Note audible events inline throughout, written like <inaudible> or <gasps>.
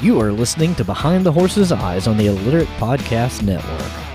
You are listening to Behind the Horse's Eyes on the Illiterate Podcast Network.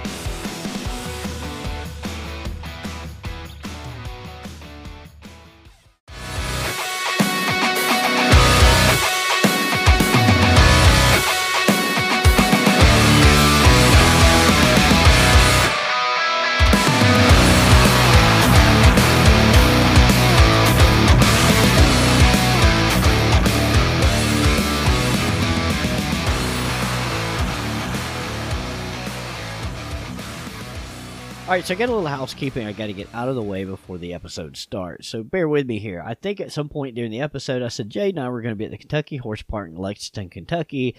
All right, so I got a little housekeeping I got to get out of the way before the episode starts. So bear with me here. I think at some point during the episode, I said Jayd and I were going to be at the Kentucky Horse Park in Lexington, Kentucky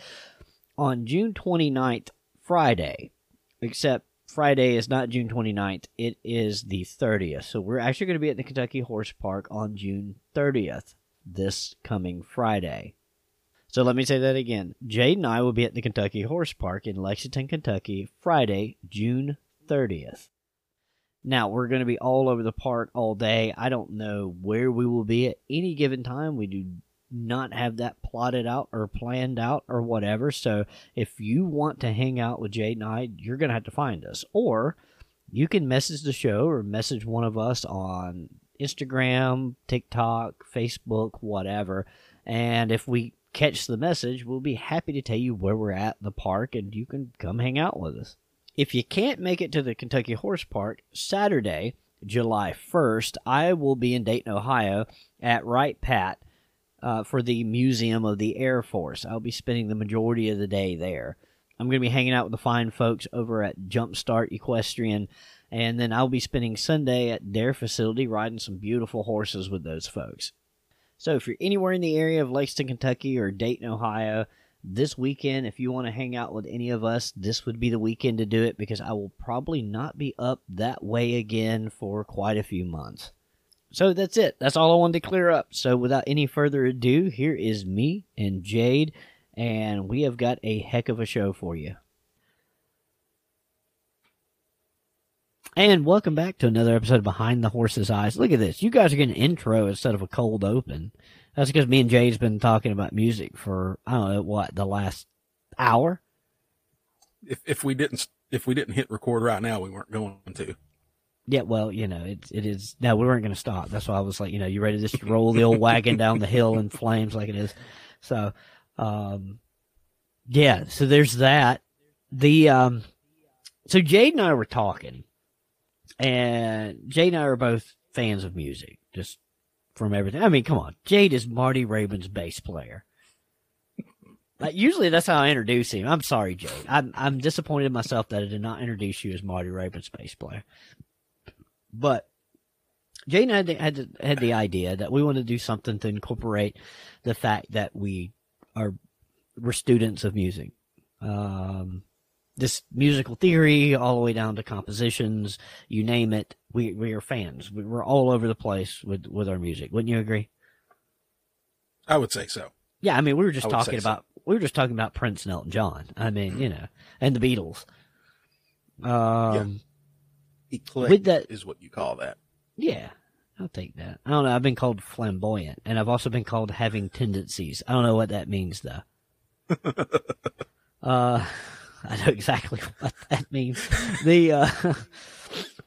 on June 29th, Friday. Except Friday is not June 29th, it is the 30th. So we're actually going to be at the Kentucky Horse Park on June 30th, this coming Friday. So let me say that again. Jayd and I will be at the Kentucky Horse Park in Lexington, Kentucky, Friday, June 30th. Now, we're going to be all over the park all day. I don't know where we will be at any given time. We do not have that plotted out or planned out or whatever. So, if you want to hang out with Jayd and I, you're going to have to find us. Or you can message the show or message one of us on Instagram, TikTok, Facebook, whatever. And if we catch the message, we'll be happy to tell you where we're at in the park and you can come hang out with us. If you can't make it to the Kentucky Horse Park, Saturday, July 1st, I will be in Dayton, Ohio at Wright Pat uh, for the Museum of the Air Force. I'll be spending the majority of the day there. I'm going to be hanging out with the fine folks over at Jumpstart Equestrian, and then I'll be spending Sunday at their facility riding some beautiful horses with those folks. So if you're anywhere in the area of Lexington, Kentucky or Dayton, Ohio, this weekend, if you want to hang out with any of us, this would be the weekend to do it because I will probably not be up that way again for quite a few months. So that's it. That's all I wanted to clear up. So without any further ado, here is me and Jayd, and we have got a heck of a show for you. And welcome back to another episode of Behind the Horse's Eyes. Look at this. You guys are getting an intro instead of a cold open. That's because me and Jayd's been talking about music for I don't know what the last hour. If if we didn't if we didn't hit record right now, we weren't going to. Yeah, well, you know, it it is. No, we weren't going to stop. That's why I was like, you know, you ready to just roll the old wagon down the hill in flames like it is. So, um, yeah. So there's that. The um, so Jayd and I were talking, and Jayd and I are both fans of music, just from everything. I mean, come on, Jayd is Marty Raven's bass player. Like, usually that's how I introduce him. I'm sorry, Jayd. I'm I'm disappointed in myself that I did not introduce you as Marty Raven's bass player. But Jayd and I had the, had, the, had the idea that we want to do something to incorporate the fact that we are we're students of music. Um, this musical theory, all the way down to compositions, you name it. We we are fans. We, we're all over the place with with our music. Wouldn't you agree? I would say so. Yeah, I mean, we were just talking say so. about we were just talking about Prince and Elton John. I mean, you know, and the Beatles. Um, Eclectic With that- is what you call that. yeah. I'll take that. I don't know. I've been called flamboyant, and I've also been called having tendencies. I don't know what that means, though. <laughs> uh, <laughs> <laughs> I know exactly <laughs> what that means. The uh, <laughs>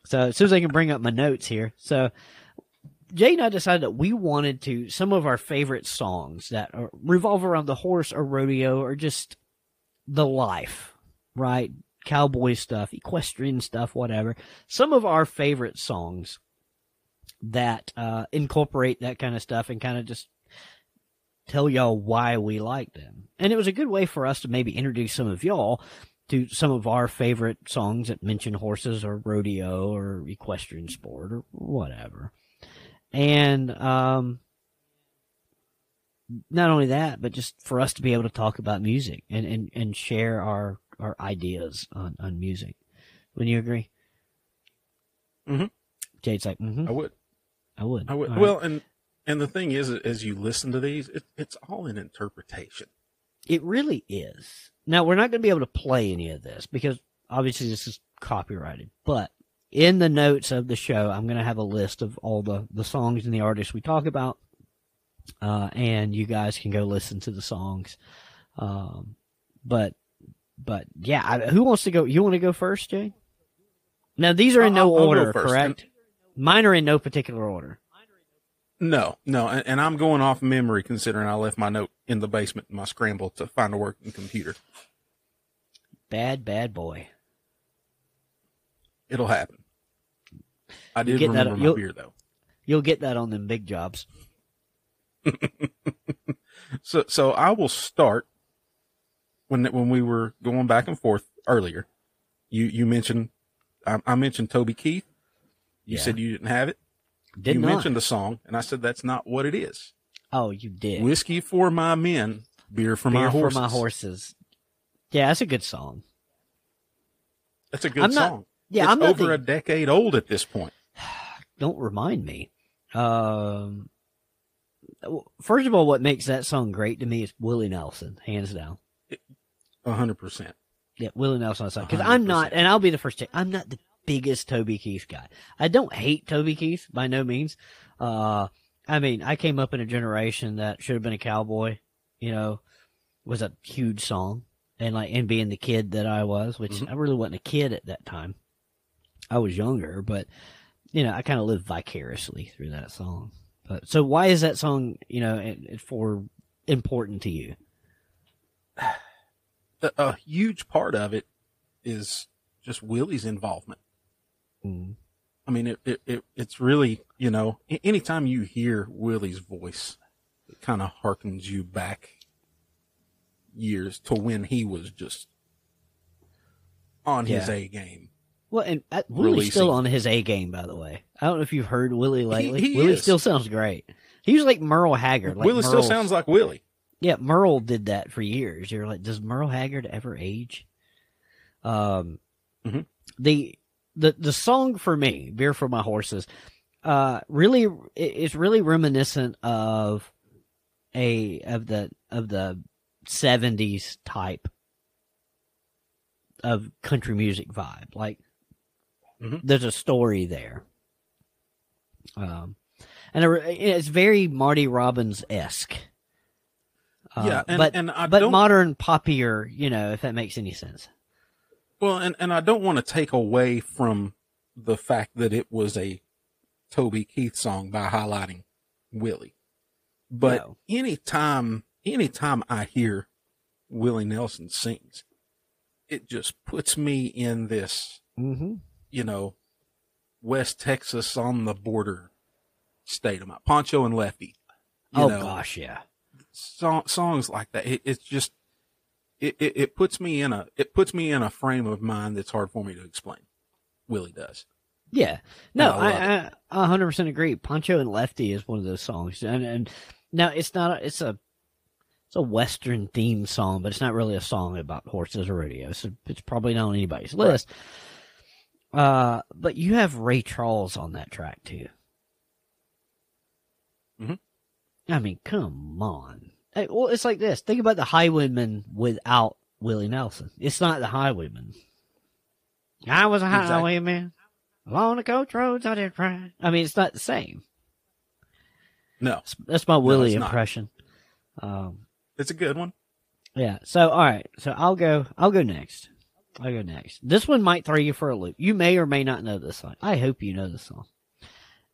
so as soon as I can bring up my notes here, so Jay and I decided that we wanted to some of our favorite songs that are, revolve around the horse or rodeo or just the life, right? Cowboy stuff, equestrian stuff, whatever. Some of our favorite songs that uh, incorporate that kind of stuff and kind of just tell y'all why we like them. And it was a good way for us to maybe introduce some of y'all to some of our favorite songs that mention horses or rodeo or equestrian sport or whatever. And um, not only that, but just for us to be able to talk about music and, and, and share our, our ideas on, on music. Wouldn't you agree? Mhm. Jayd's like, mm-hmm, I would. I would. I would. All right. Well, and and the thing is, as you listen to these, it, it's all in interpretation. It really is. Now we're not going to be able to play any of this because obviously this is copyrighted. But in the notes of the show, I'm going to have a list of all the the songs and the artists we talk about, uh, and you guys can go listen to the songs Um, but but yeah, I, who wants to go? You want to go first, Jay? Now these are in no I'll- I'll order, first. correct? Mine are in no particular order. No, no, and, and I'm going off memory considering I left my note in the basement in my scramble to find a working computer. Bad, bad boy. It'll happen. I did get that- remember my beer though. You'll get that on them big jobs. <laughs> So, so I will start when when we were going back and forth earlier. You you mentioned I, I mentioned Toby Keith. You Yeah. said you didn't have it. Did you not. mentioned the song, and I said that's not what it is. oh, you did. Whiskey for my men, beer for Beer my horses. for my horses. Yeah, that's a good song. That's a good I'm not- song. Yeah, it's I'm over the- a decade old at this point. <sighs> don't remind me. Um, first of all, what makes that song great to me is Willie Nelson, hands down. A hundred percent. Yeah, Willie Nelson because I'm not, and I'll be the first to. I'm not the biggest Toby Keith guy. I don't hate Toby Keith by no means. Uh, I mean, I came up in a generation that should have been a cowboy. You know, was a huge song, and like, and being the kid that I was, which Mhm. I really wasn't a kid at that time. I was younger, but you know, I kind of lived vicariously through that song. But so, why is that song, you know, it, it for important to you? <sighs> A, a huge part of it is just Willie's involvement. Mm. I mean, it, it, it it's really, you know, anytime you hear Willie's voice, it kind of harkens you back years to when he was just on his A game. Well, and uh, Willie's still on his A game, by the way. I don't know if you've heard Willie lately. he Willie is. still sounds great. He was like Merle Haggard. Like Willie still sounds like Willie. yeah. Merle did that for years. You're like, does Merle Haggard ever age? Um, Mhm. the the the song for me, "Beer for My Horses," uh, really is really reminiscent of a of the of the '70s type of country music vibe. Like, Mhm. there's a story there. Um, and it's very Marty Robbins esque. yeah, and, but and I but modern poppier, you know, if that makes any sense. Well, and, and I don't want to take away from the fact that it was a Toby Keith song by highlighting Willie. But No. anytime, anytime I hear Willie Nelson sings, it just puts me in this, Mm-hmm. you know, West Texas on the border state of my Pancho and Lefty. Oh know, gosh, yeah. song, songs like that. It, it's just, it, it, it puts me in a, it puts me in a frame of mind that's hard for me to explain. Willie does. Yeah. No, I love I, I, I 100% agree. Pancho and Lefty is one of those songs. And, and now it's not, a, it's a, it's a Western themed song, but it's not really a song about horses or rodeo. So it's probably not on anybody's list. Uh, but you have Ray Charles on that track too. Mhm. I mean, come on. Well, it's like this. Think about the Highwaymen without Willie Nelson. It's not the Highwaymen. I was a Exactly. highwayman. Along the coach roads I did ride. I mean, it's not the same. No, That's, my Willie not. impression. Um, it's a good one. yeah. So, all right. So I'll go. I'll go next. I'll go next. This one might throw you for a loop. You may or may not know this song. I hope you know this song.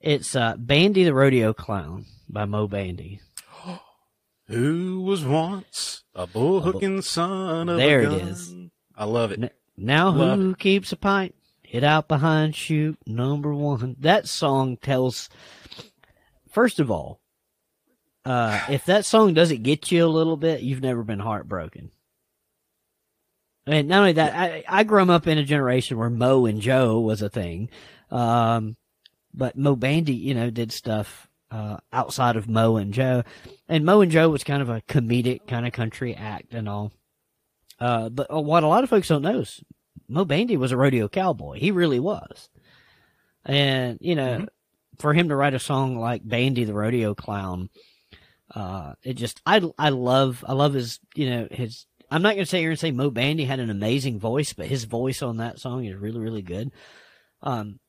It's uh, "Bandy the Rodeo Clown" by Moe Bandy. <gasps> Who was once a bull hooking son of There a it gun? is. I love it. N- Now Love who keeps a pint? Hit out behind, shoot number one. That song tells. First of all, uh, if that song doesn't get you a little bit, you've never been heartbroken. And not only that, I, I grew up in a generation where Moe and Joe was a thing. Um, but Moe Bandy, you know, did stuff, uh, outside of Moe and Joe. And Moe and Joe was kind of a comedic kind of country act and all. Uh, but uh, what a lot of folks don't know is Moe Bandy was a rodeo cowboy. He really was. And, you know, Mhm. for him to write a song like Bandy the Rodeo Clown, uh, it just, I, I love, I love his, you know, his, I'm not going to sit here and say Moe Bandy had an amazing voice, but his voice on that song is really, really good. Um,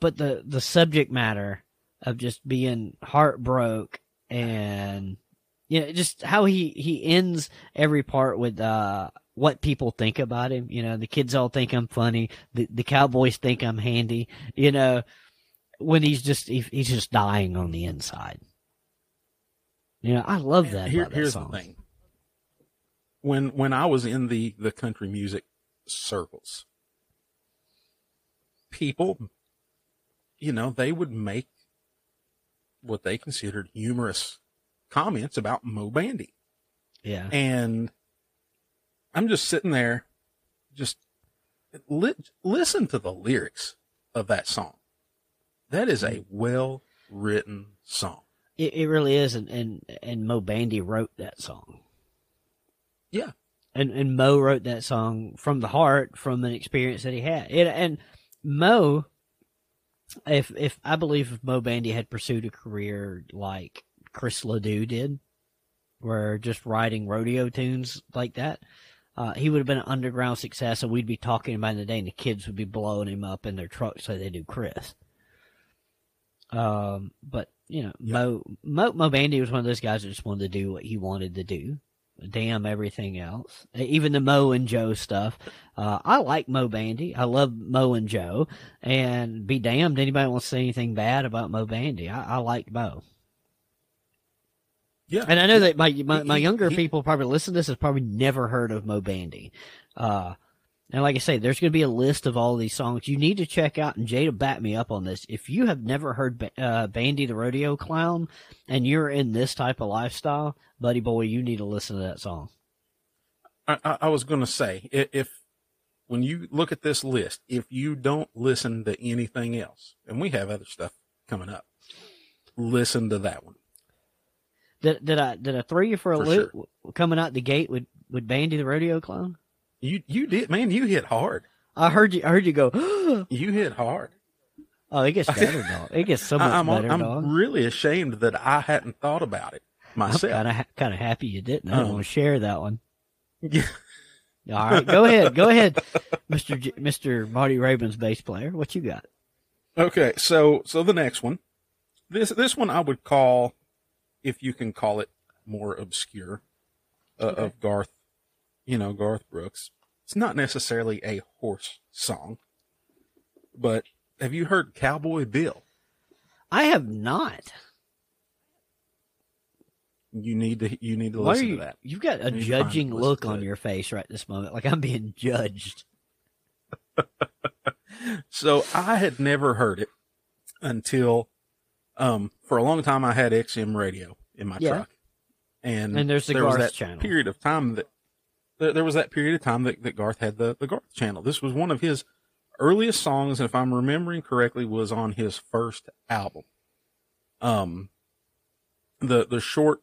but the, the subject matter of just being heartbroken and you know, just how he he ends every part with uh what people think about him. You know, the kids all think I'm funny. The the cowboys think I'm handy. You know, when he's just he, he's just dying on the inside. You know, I love that. Here, that here's song. the thing. When when I was in the the country music circles, people, you know, they would make what they considered humorous comments about Moe Bandy. Yeah, And I'm just sitting there, just li- listen to the lyrics of that song. That is a mm-hmm. well written song. it, it really is, and, and and Moe Bandy wrote that song. Yeah. and and Moe wrote that song from the heart, from an experience that he had. It, and Moe, if if I believe if Moe Bandy had pursued a career like Chris Ledoux did, where just writing rodeo tunes like that, uh, he would have been an underground success, and we'd be talking about it today, and the kids would be blowing him up in their trucks like they do Chris. Um, but you know, Moe, Moe Moe Bandy was one of those guys that just wanted to do what he wanted to do. Damn everything else, even the Moe and Joe stuff. Uh, I like Moe Bandy. I love Moe and Joe, and be damned anybody wants to say anything bad about Moe Bandy. I, I like Moe, Yeah. and I know that my my, my He- younger he- people probably listen to this has probably never heard of Moe Bandy. Uh, and like I say, there's going to be a list of all these songs you need to check out. And to back me up on this. If you have never heard Ba- uh, Bandy the Rodeo Clown, and you're in this type of lifestyle, buddy boy, you need to listen to that song. I, I, was going to say, if when you look at this list, if you don't listen to anything else, and we have other stuff coming up, listen to that one. Did, did I did I throw you for a For loop coming out the gate with with Bandy the Rodeo Clown? You you did, man. You hit hard. I heard you. I heard you go. <gasps> You hit hard. Oh, it gets better, dog. It gets so <laughs> much I, am better, I'm dog. really ashamed that I hadn't thought about it myself. I'm myself. kind of kind of happy you didn't. I don't Um, want to share that one. <laughs> Yeah. All right, go ahead, go ahead, <laughs> Mister J- Mister Marty Ravens bass player. What you got? Okay, so so the next one, this this one I would call, if you can call it more obscure, uh, Okay. of Garth, you know Garth Brooks. It's not necessarily a horse song, but have you heard Cowboy Bill? I have not. You need to you need to Why listen you? to that. You've got a You judging look on your face right this moment, like I'm being judged. <laughs> So I had never heard it until, um, for a long time I had XM radio in my Yeah. truck, and And there's the there was that channel. period of time that there, there was that period of time that, that Garth had the the Garth channel. This was one of his earliest songs, and if I'm remembering correctly, was on his first album. Um, the the short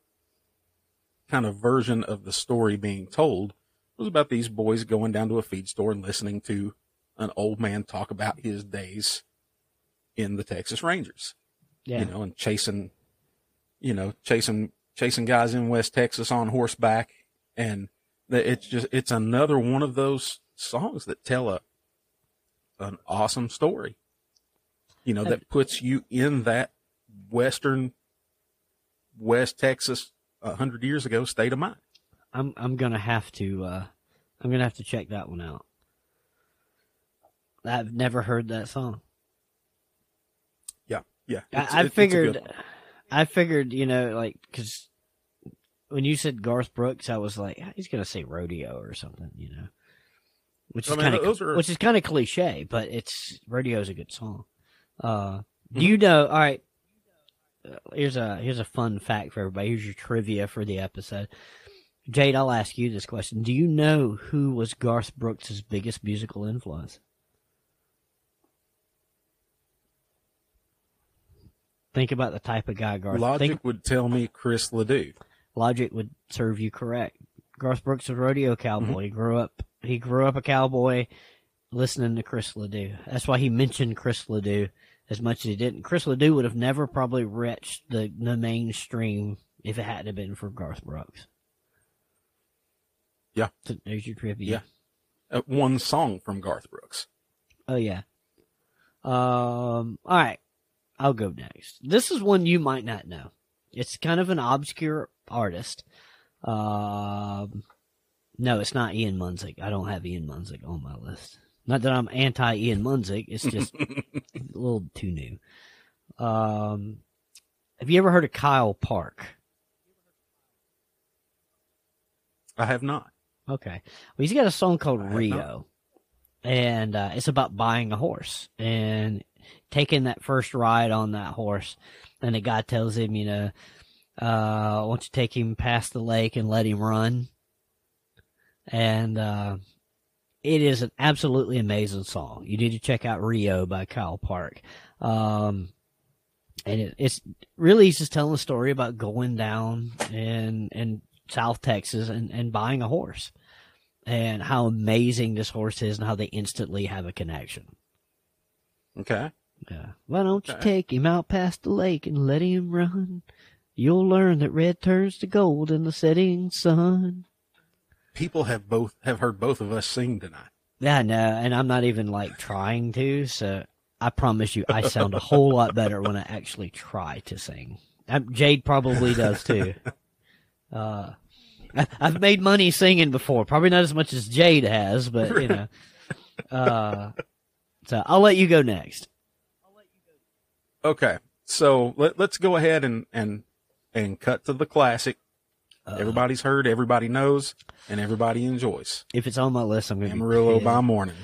kind of version of the story being told was about these boys going down to a feed store and listening to an old man talk about his days in the Texas Rangers Yeah, you know, and chasing, you know, chasing, chasing guys in West Texas on horseback. And it's just, it's another one of those songs that tell a, an awesome story, you know, that puts you in that Western West Texas a hundred years ago state of mind. I'm I'm gonna have to. uh I'm gonna have to check that one out. I've never heard that song. Yeah. Yeah. I, I it- it's a figured. I figured, you know, like because when you said Garth Brooks, I was like, he's gonna say rodeo or something, you know, which is I mean, kind of are- which is kind of cliche, but it's rodeo is a good song. Uh, do Mhm. you know? All right, uh, here's a here's a fun fact for everybody. Here's your trivia for the episode. Jayd, I'll ask you this question: Do you know who was Garth Brooks' biggest musical influence? Think about the type of guy Garth. Logic think, would tell me Chris Ledoux. Logic would serve you correct. Garth Brooks was a rodeo cowboy. He grew up. He grew up a cowboy, listening to Chris Ledoux. That's why he mentioned Chris Ledoux as much as he didn't. Chris Ledoux would have never probably reached the the mainstream if it hadn't have been for Garth Brooks. Yeah. So there's your trivia. Yeah. Uh, one song from Garth Brooks. Oh yeah. Um. All right. I'll go next. This is one you might not know. It's kind of an obscure artist. Um, no, it's not Ian Munsick. I don't have Ian Munsick on my list. Not that I'm anti Ian Munsick. It's just <laughs> a little too new. Um, have you ever heard of Kyle Park? I have not. Okay. Well, he's got a song called Rio, and uh, it's about buying a horse and taking that first ride on that horse. And the guy tells him, you know, uh, don't you take him past the lake and let him run? And uh, it is an absolutely amazing song. You need to check out Rio by Kyle Park. Um, and it, it's really he's just telling a story about going down in in South Texas and, and buying a horse and how amazing this horse is and how they instantly have a connection. Okay. Yeah. Why don't you take him out past the lake and let him run? You'll learn that red turns to gold in the setting sun. People have both have heard both of us sing tonight. Yeah, no, and I'm not even like trying to, so I promise you I sound a whole lot better when I actually try to sing. Um, Jayd probably does too. <laughs> Uh, I, I've made money singing before, probably not as much as Jayd has, but you know. <laughs> Uh, so I'll let you go next. Okay. So let, let's go ahead and, and, and cut to the classic. Uh, Everybody's heard, everybody knows, and everybody enjoys. if it's on my list, I'm going to Amarillo by morning.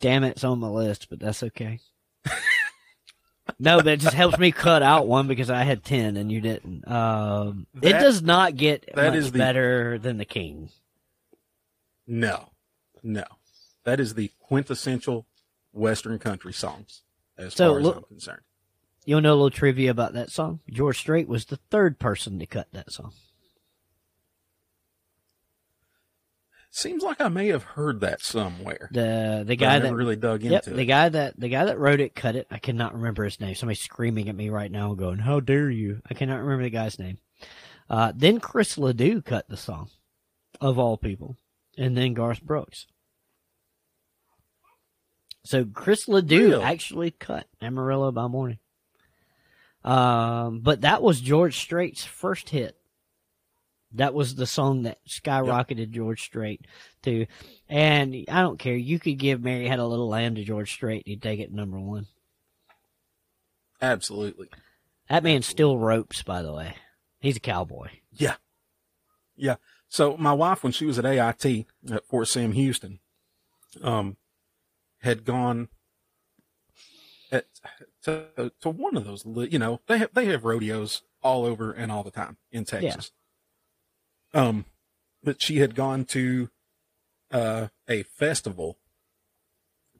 Damn it, it's on my list, but that's okay. <laughs> no, but it just helps me cut out one because I had ten and you didn't. Um, it does not get that is the- better than the King. No, no. That is the quintessential Western country songs, as So, far as look- I'm concerned. You'll know a little trivia about that song. George Strait was the third person to cut that song. Seems like I may have heard that somewhere. The the guy never that really dug yep, into the it. guy that the guy that wrote it cut it. I cannot remember his name. Somebody's screaming at me right now, going, "How dare you!" I cannot remember the guy's name. Uh, then Chris Ledoux cut the song, of all people, and then Garth Brooks. So Chris Ledoux Really? actually cut Amarillo by Morning. Um, but that was George Strait's first hit. That was the song that skyrocketed George Strait to, and I don't care. You could give Mary Had a Little Lamb to George Strait, and he'd take it number one. Absolutely. That man still ropes, by the way. He's a cowboy. Yeah. Yeah. So my wife, when she was at AIT at Fort Sam Houston, um, had gone at, to, to one of those, you know, they have, they have rodeos all over and all the time in Texas. Um, but she had gone to, uh, a festival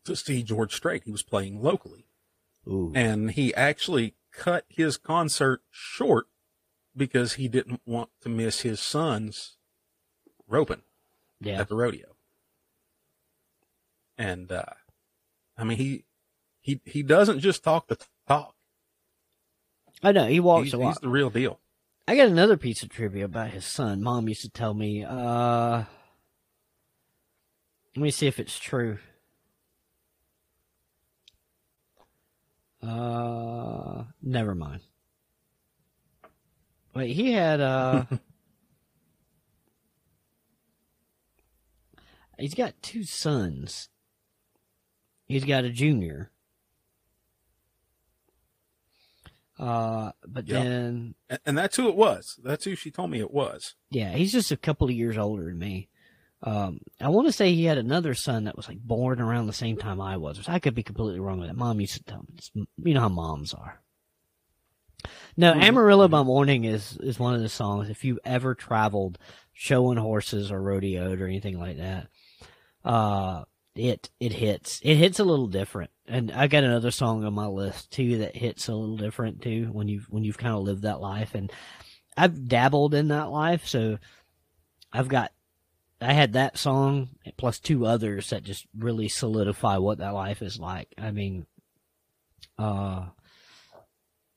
to see George Strait. He was playing locally Ooh. and he actually cut his concert short because he didn't want to miss his son's roping Yeah. at the rodeo. And uh I mean he he he doesn't just talk the talk. I know. He walks He's, a lot. he's the real deal. I got another piece of trivia about his son. Mom used to tell me, uh, let me see if it's true. Uh, never mind. Wait, he had, uh, <laughs> he's got two sons. He's got a junior. Uh, but Yep. then And, and that's who it was. That's who she told me it was. yeah, he's just a couple of years older than me. Um, I want to say he had another son that was like born around the same time I was. I could be completely wrong with that. Mom used to tell me, you know how moms are. No, Mhm. Amarillo by Morning is is one of the songs. If you ever traveled showing horses or rodeoed or anything like that, uh, it it hits. It hits a little different. And I got another song on my list too that hits a little different too when you've when you've kind of lived that life. And I've dabbled in that life, so I've got I had that song plus two others that just really solidify what that life is like. I mean, uh,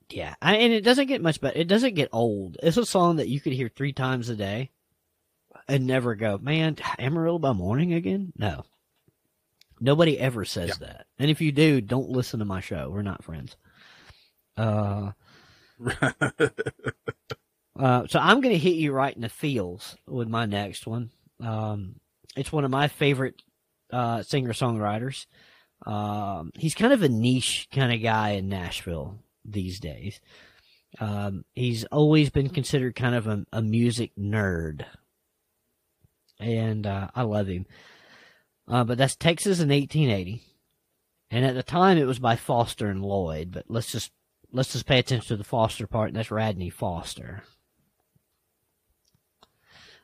yeah, I, and it doesn't get much better. It doesn't get old. It's a song that you could hear three times a day and never go, man, Amarillo by morning again? No. Nobody ever says that. And if you do, don't listen to my show. We're not friends. Uh, <laughs> Uh, so I'm going to hit you right in the feels with my next one. Um, it's one of my favorite uh, singer songwriters. Um, he's kind of a niche kind of guy in Nashville these days. Um, he's always been considered kind of a, a music nerd, and uh, I love him. Uh, but that's Texas in 1880, and at the time it was by Foster and Lloyd. But let's just let's just pay attention to the Foster part, and that's Radney Foster.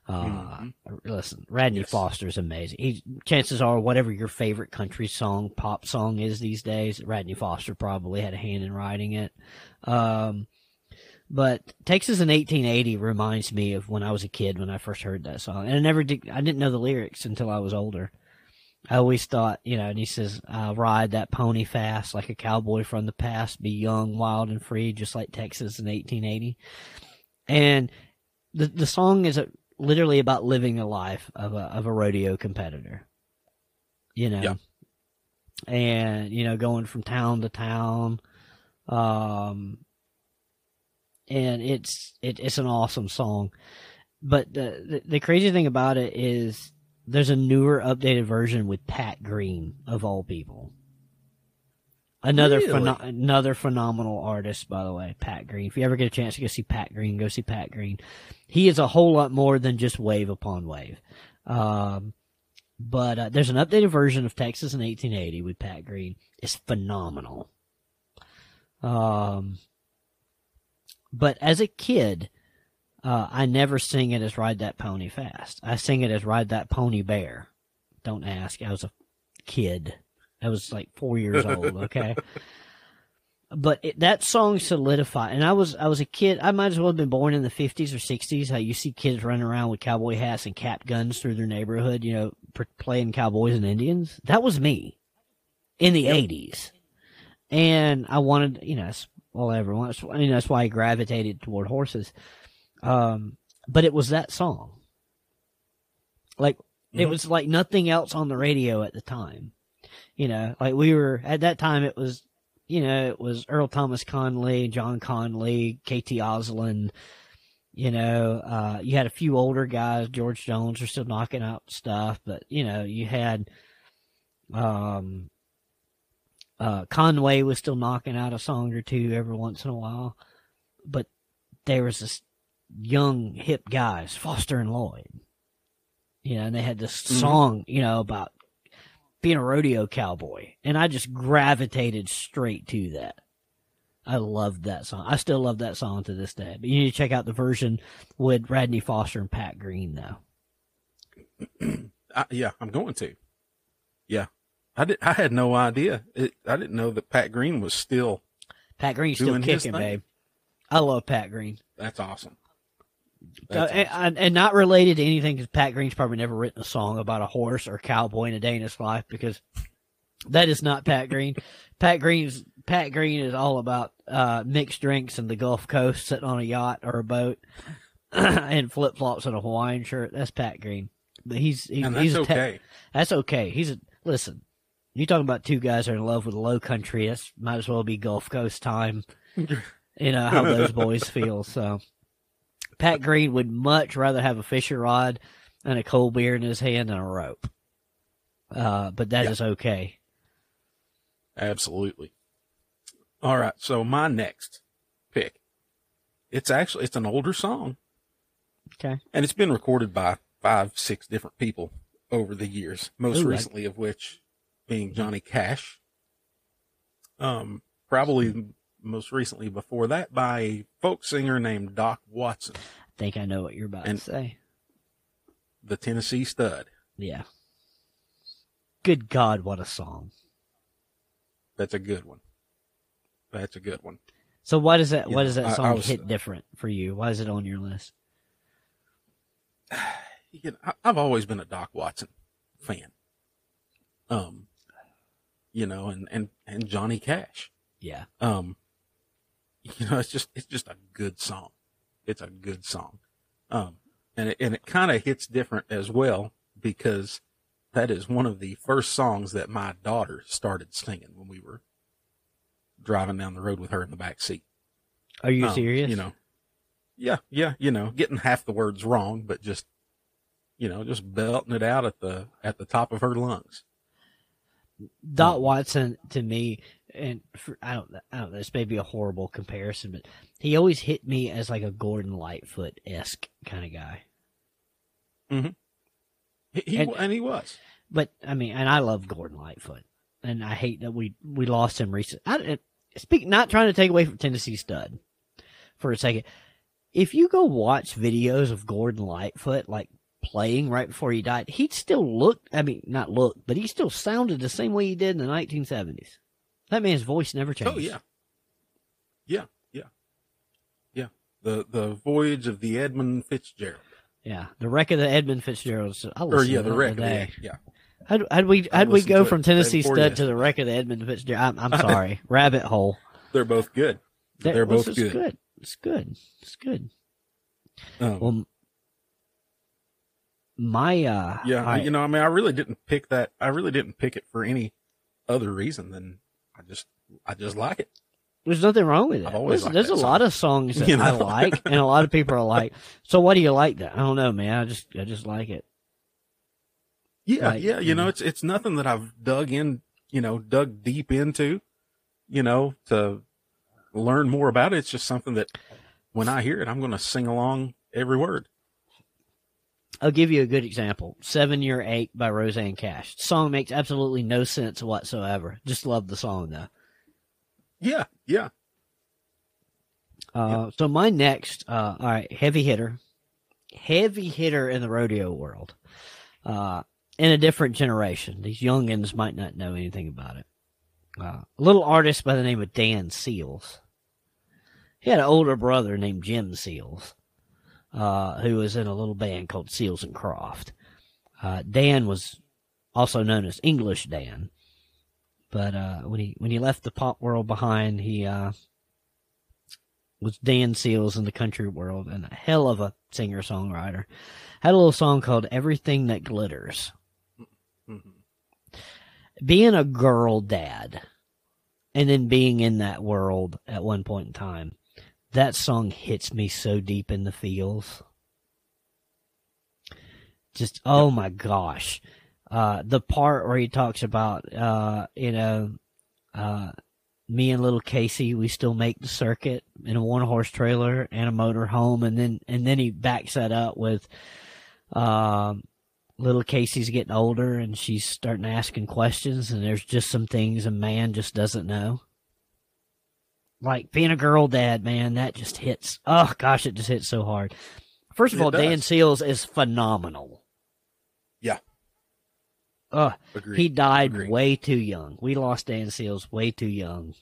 Uh, Mhm. Listen, Radney Yes. Foster is amazing. He, chances are, whatever your favorite country song, pop song is these days, Radney Foster probably had a hand in writing it. Um, but Texas in 1880 reminds me of when I was a kid when I first heard that song, and I never did. I didn't know the lyrics until I was older. I always thought, you know, and he says, uh, "Ride that pony fast like a cowboy from the past, be young, wild, and free, just like Texas in 1880." And the the song is a, literally about living a life of a of a rodeo competitor. You know, Yeah. and you know, going from town to town, um, and it's it, it's an awesome song. But the, the the crazy thing about it is there's a newer, updated version with Pat Green of all people. Another Really? pheno- another phenomenal artist, by the way, Pat Green. If you ever get a chance to go see Pat Green, go see Pat Green. He is a whole lot more than just wave upon wave. Um, but uh, there's an updated version of Texas in 1880 with Pat Green. It's phenomenal. Um, but as a kid, uh, I never sing it as Ride That Pony Fast. I sing it as Ride That Pony Bear. Don't ask. I was a kid. I was like four years old. <laughs> Okay. But it, that song solidified, and I was I was a kid. I might as well have been born in the fifties or sixties. How you see kids running around with cowboy hats and cap guns through their neighborhood, you know, playing cowboys and Indians. That was me in the eighties, and I wanted, you know, that's all I ever wanted. You know, that's why I gravitated toward horses. Um, but it was that song. Like it Mhm. was like nothing else on the radio at the time. You know, like we were at that time. It was, you know, it was Earl Thomas Conley, John Conlee, K.T. Oslin. You know, uh, you had a few older guys. George Jones are still knocking out stuff, but you know, you had, um, uh, Conway was still knocking out a song or two every once in a while, but there was this young hip guys, Foster and Lloyd. You know, and they had this Mhm. song, you know, about being a rodeo cowboy, and I just gravitated straight to that. I loved that song. I still love that song to this day. But you need to check out the version with Radney Foster and Pat Green, though. <clears throat> I, yeah, I'm going to. Yeah, I did. I had no idea. It, I didn't know that Pat Green was still. Pat Green's still kicking, babe. I love Pat Green. That's awesome. Uh, awesome. and, and not related to anything because Pat Green's probably never written a song about a horse or cowboy in a day in his life because that is not Pat Green. <laughs> Pat Green's Pat Green is all about uh, mixed drinks and the Gulf Coast, sitting on a yacht or a boat, <clears throat> and flip flops and a Hawaiian shirt. That's Pat Green. But he's he, and he's that's te- okay. that's okay. He's a listen. You talking about two guys that are in love with the low country? That's might as well be Gulf Coast time. <laughs> you know how those boys feel. So, Pat Green would much rather have a fishing rod and a cold beer in his hand than a rope. Uh, but that is Yeah. okay. Absolutely. All right. So my next pick, it's actually it's an older song, Okay. and it's been recorded by five, six different people over the years. Most Ooh, I- recently of which being Johnny Cash. Um, probably most recently before that by a folk singer named Doc Watson, I think I know what you're about And- to say. the Tennessee Stud. Yeah. Good God, what a song! That's a good one. That's a good one. So why does that? You why does that I- I song was- hit different for you? Why is it on your list? <sighs> you know, I, I've always been a Doc Watson fan. Um, you know, and, and, and Johnny Cash. Yeah. Um, <laughs> you know, it's just, it's just a good song. It's a good song. Um, and it, and it kind of hits different as well because that is one of the first songs that my daughter started singing when we were driving down the road with her in the back seat. Are you Um, serious? You know, yeah, yeah, you know, getting half the words wrong, but just, you know, just belting it out at the at the top of her lungs. Dot Watson to me, and for, I don't, I don't know. This may be a horrible comparison, but he always hit me as like a Gordon Lightfoot esque kind of guy. Mm-hmm. He, he And- and, he was. But I mean, and I love Gordon Lightfoot, and I hate that we we lost him recently. I, speak, not trying to take away from Tennessee Stud for a second. If you go watch videos of Gordon Lightfoot, like playing right before he died, he'd still looked. I mean, not looked, but he still sounded the same way he did in the 1970s. That man's voice never changed. Oh yeah, yeah, yeah, yeah. The the voyage of the Edmund Fitzgerald, yeah. The wreck of the Edmund Fitzgerald. I or yeah, the wreck. Of today. the, yeah, How'd, how'd we I how'd we go from Tennessee Stud to the wreck of the Edmund Fitzgerald? I'm, I'm <laughs> sorry, rabbit hole. they're both good. That- They're both it's good. good. It's good. It's good. Um, Well, my uh, yeah, right, you know, I mean, I really didn't pick that. I really didn't pick it for any other reason than I just I just like it. there's nothing wrong with it. There's, there's a song. lot of songs <laughs> that You I like, <laughs> and a lot of people are like, "So what do you like that?" I don't know, man. I just I just like it. Yeah, Like, yeah, you know, it's it's nothing that I've dug in, you know, dug deep into, you know, to learn more about it. It's just something that when I hear it, I'm going to sing along every word. I'll give you a good example. Seven Year Ache by Rosanne Cash. song makes absolutely no sense whatsoever. Just love the song though. Yeah, yeah. Uh, so my next, uh, all right, heavy hitter, heavy hitter in the rodeo world, uh, in a different generation. These youngins might not know anything about it. Uh, a little artist by the name of Dan Seals. He had an older brother named Jim Seals, uh, who was in a little band called Seals and Croft. Uh, Dan was also known as English Dan, but uh, when he when he left the pop world behind, he uh, was Dan Seals in the country world and a hell of a singer songwriter. Had a little song called Everything That Glitters. Mhm. Being a girl dad and then being in that world at one point in time, that song hits me so deep in the feels. Just, oh my gosh. Uh, the part where he talks about, uh, you know, uh, me and little Casey, we still make the circuit in a one horse trailer and a motor home, and then and then he backs that up with, um, little Casey's getting older and she's starting asking questions, and there's just some things a man just doesn't know. Like being a girl dad, man, that just hits. Oh gosh, it just hits so hard. First of It all, Dan. Seals is phenomenal. Yeah. Uh, Agreed. he died Agreed. way too young. We lost Dan Seals way too young.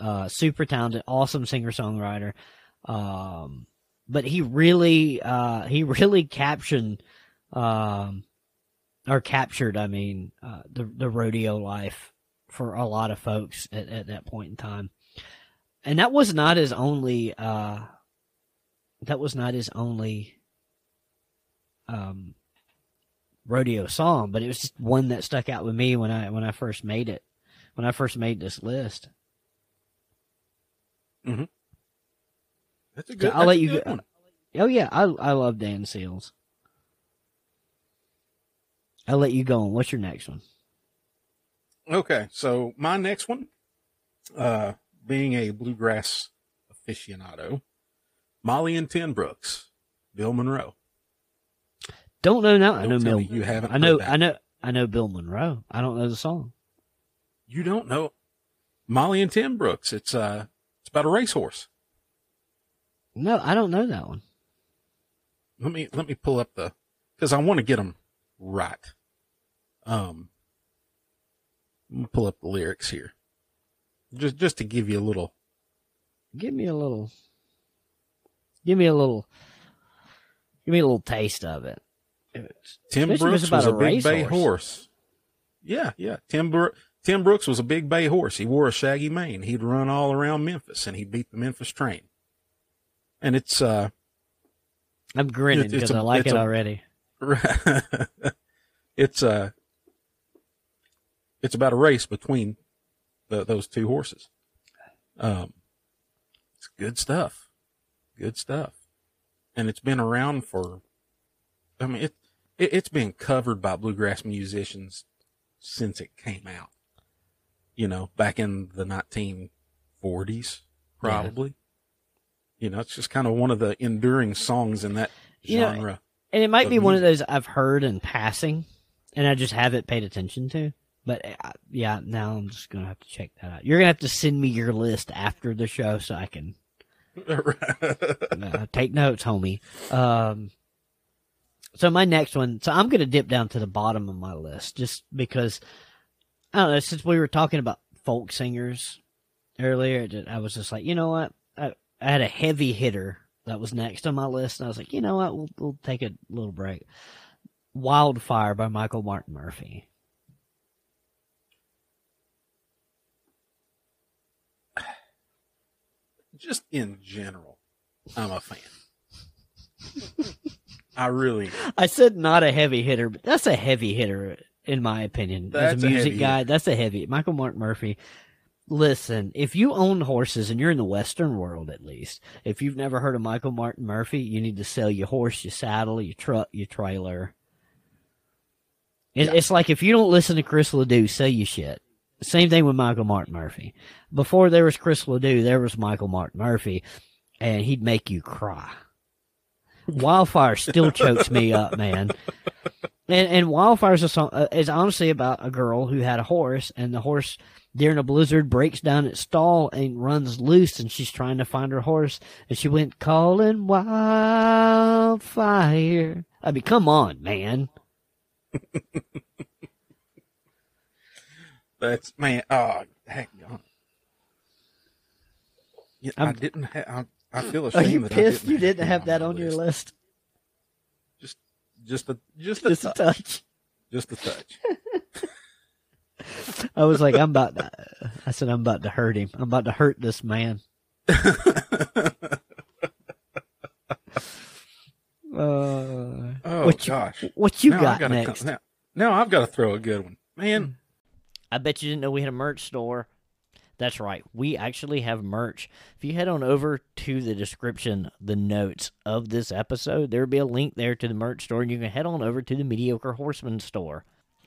Uh, super talented, awesome singer songwriter. Um, but he really, uh, he <laughs> really captioned, um, or captured, I mean, uh, the, the rodeo life for a lot of folks at, at that point in time. And that was not his only, uh, that was not his only, um, rodeo song, but it was just one that stuck out with me when I when I first made it. When I first made this list. That's a good. I'll let you go- one. Oh yeah, I I love Dan Seals. I'll let you go on. What's your next one? Okay, so my next one, uh, being a bluegrass aficionado, Molly and Ten Brooks, Bill Monroe. Don't know now. I know Bill. you haven't I know. I know. I know Bill Monroe. I don't know the song. You don't know Molly and Ten Brooks. It's uh, it's about a racehorse. No, I don't know that one. Let me let me pull up the because I want to get them right. Um, pull up the lyrics here, just just to give you a little. Give me a little. Give me a little. Give me a little taste of it. Ten Especially if it's Brooks was a a big bay racehorse. horse. Yeah, yeah. Tim Bro- Ten Brooks was a big bay horse. He wore a shaggy mane. He'd run all around Memphis, and he beat the Memphis train. And it's uh, I'm grinning because I like it a- already. <laughs> it's uh, it's about a race between the, those two horses. Um, it's good stuff. good stuff. And it's been around for, I mean, it, it it's been covered by bluegrass musicians since it came out. You know, back in the 1940s, probably. You know, it's just kind of one of the enduring songs in that You know, genre. And it might be one of those I've heard in passing, and I just haven't paid attention to. But uh, yeah, now I'm just gonna have to check that out. You're gonna have to send me your list after the show so I can <laughs> uh, take notes, homie. Um, so my next one, so I'm gonna dip down to the bottom of my list just because I don't know. Since we were talking about folk singers earlier, I was just like, you know what? I, I had a heavy hitter that was next on my list, and I was like, you know what? We'll, we'll take a little break. Wildfire by Michael Martin Murphey. Just in general, I'm a fan. I really, I said not a heavy hitter, but that's a heavy hitter in my opinion. That's As a a music heavy guy, hitter. that's a heavy. Michael Martin Murphey. Listen, if you own horses and you're in the Western world at least, if you've never heard of Michael Martin Murphey, you need to sell your horse, your saddle, your truck, your trailer. It, Yeah. It's like if you don't listen to Chris Ledoux, sell your shit. Same thing with Michael Martin Murphey. Before there was Chris Ledoux, there was Michael Martin Murphey, and he'd make you cry. Wildfire still chokes me up, man. And and Wildfire's a song uh, is honestly about a girl who had a horse, and the horse during a blizzard breaks down its stall and runs loose, and she's trying to find her horse, and she went calling Wildfire. I mean, come on, man. <laughs> that's man. Oh, heck, God. Yeah, I didn't have. I, I feel Are ashamed you that pissed didn't you didn't have that my on your list. Just, just a, just a, Just a touch, touch. just a touch. <laughs> I was like, I'm about to. I said, I'm about to hurt him. I'm about to hurt this man. <laughs> Uh, Oh what you, gosh, what you Now got next? Come, now, now I've got to throw a good one, man. I bet you didn't know we had a merch store. That's right. We actually have merch. If you head on over to the description, the notes of this episode, there'll be a link there to the merch store, and you can head on over to the Mediocre Horseman store.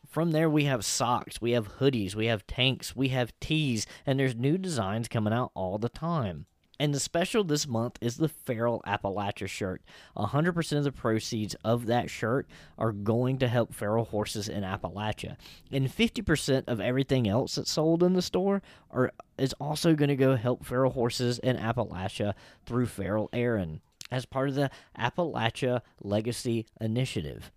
From there, we have socks, we have hoodies, we have tanks, we have tees, and there's new designs coming out all the time. And the special this month is the Feral Appalachia shirt. 100% of the proceeds of that shirt are going to help feral horses in Appalachia. And 50% of everything else that's sold in the store are is also going to go help feral horses in Appalachia through Feral Erin as part of the Appalachia Legacy Initiative.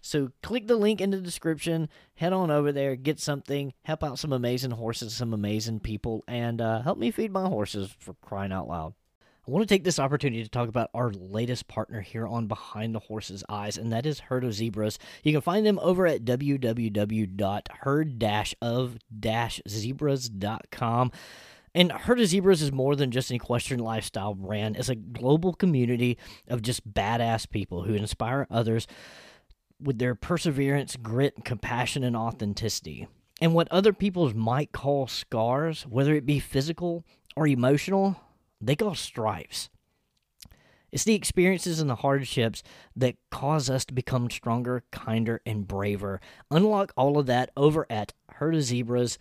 So click the link in the description, head on over there, get something, help out some amazing horses, some amazing people, and uh, help me feed my horses for crying out loud. I want to take this opportunity to talk about our latest partner here on Behind the Horse's Eyes, and that is Herd of Zebras. You can find them over at www.herd-of-zebras.com. And Herd of Zebras is more than just an equestrian lifestyle brand. It's a global community of just badass people who inspire others with their perseverance, grit, compassion, and authenticity. And what other people might call scars, whether it be physical or emotional, they call stripes. It's the experiences and the hardships that cause us to become stronger, kinder, and braver. Unlock all of that over at Herd of Zebras.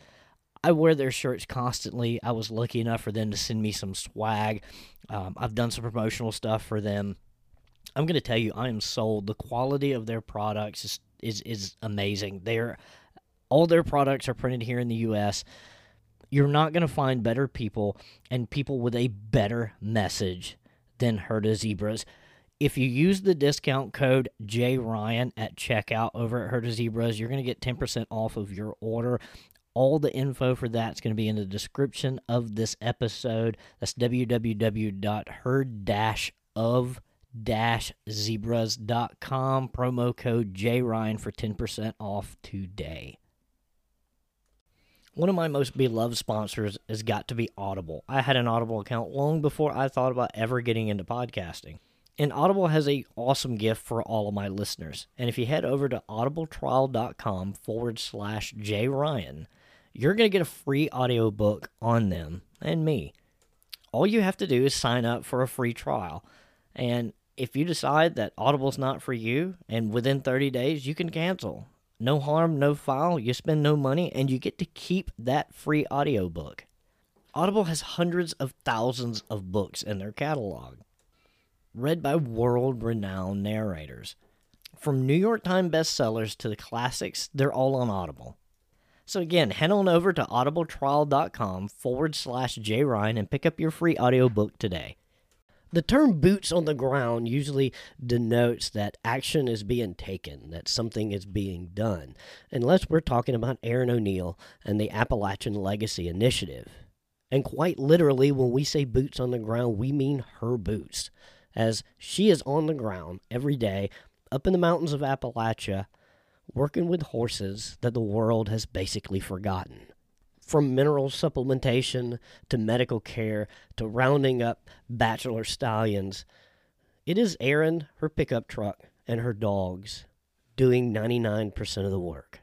I wear their shirts constantly. I was lucky enough for them to send me some swag. Um, I've done some promotional stuff for them. I'm going to tell you, I am sold. The quality of their products is is, is amazing. They're all their products are printed here in the U.S. You're not going to find better people and people with a better message than Herd of Zebras. If you use the discount code JRyan at checkout over at Herd of Zebras, you're going to get 10% off of your order. All the info for that is going to be in the description of this episode. That's www.herd-of zebras.com promo code JRyan for 10% off today. One of my most beloved sponsors has got to be Audible. I had an Audible account long before I thought about ever getting into podcasting. And Audible has a awesome gift for all of my listeners. And if you head over to audibletrial.com forward slash JRyan, you're going to get a free audiobook on them and me. All you have to do is sign up for a free trial. And if you decide that Audible's not for you, and within 30 days you can cancel. No harm, no foul. You spend no money, and you get to keep that free audiobook. Audible has hundreds of thousands of books in their catalog, read by world renowned narrators. From New York Times bestsellers to the classics, they're all on Audible. So again, head on over to audibletrial.com forward slash jryan and pick up your free audiobook today. The term boots on the ground usually denotes that action is being taken, that something is being done, unless we're talking about Erin O'Neill and the Appalachian Legacy Initiative. And quite literally, when we say boots on the ground, we mean her boots, as she is on the ground every day up in the mountains of Appalachia working with horses that the world has basically forgotten. From mineral supplementation to medical care to rounding up bachelor stallions, it is Erin, her pickup truck, and her dogs doing 99% of the work.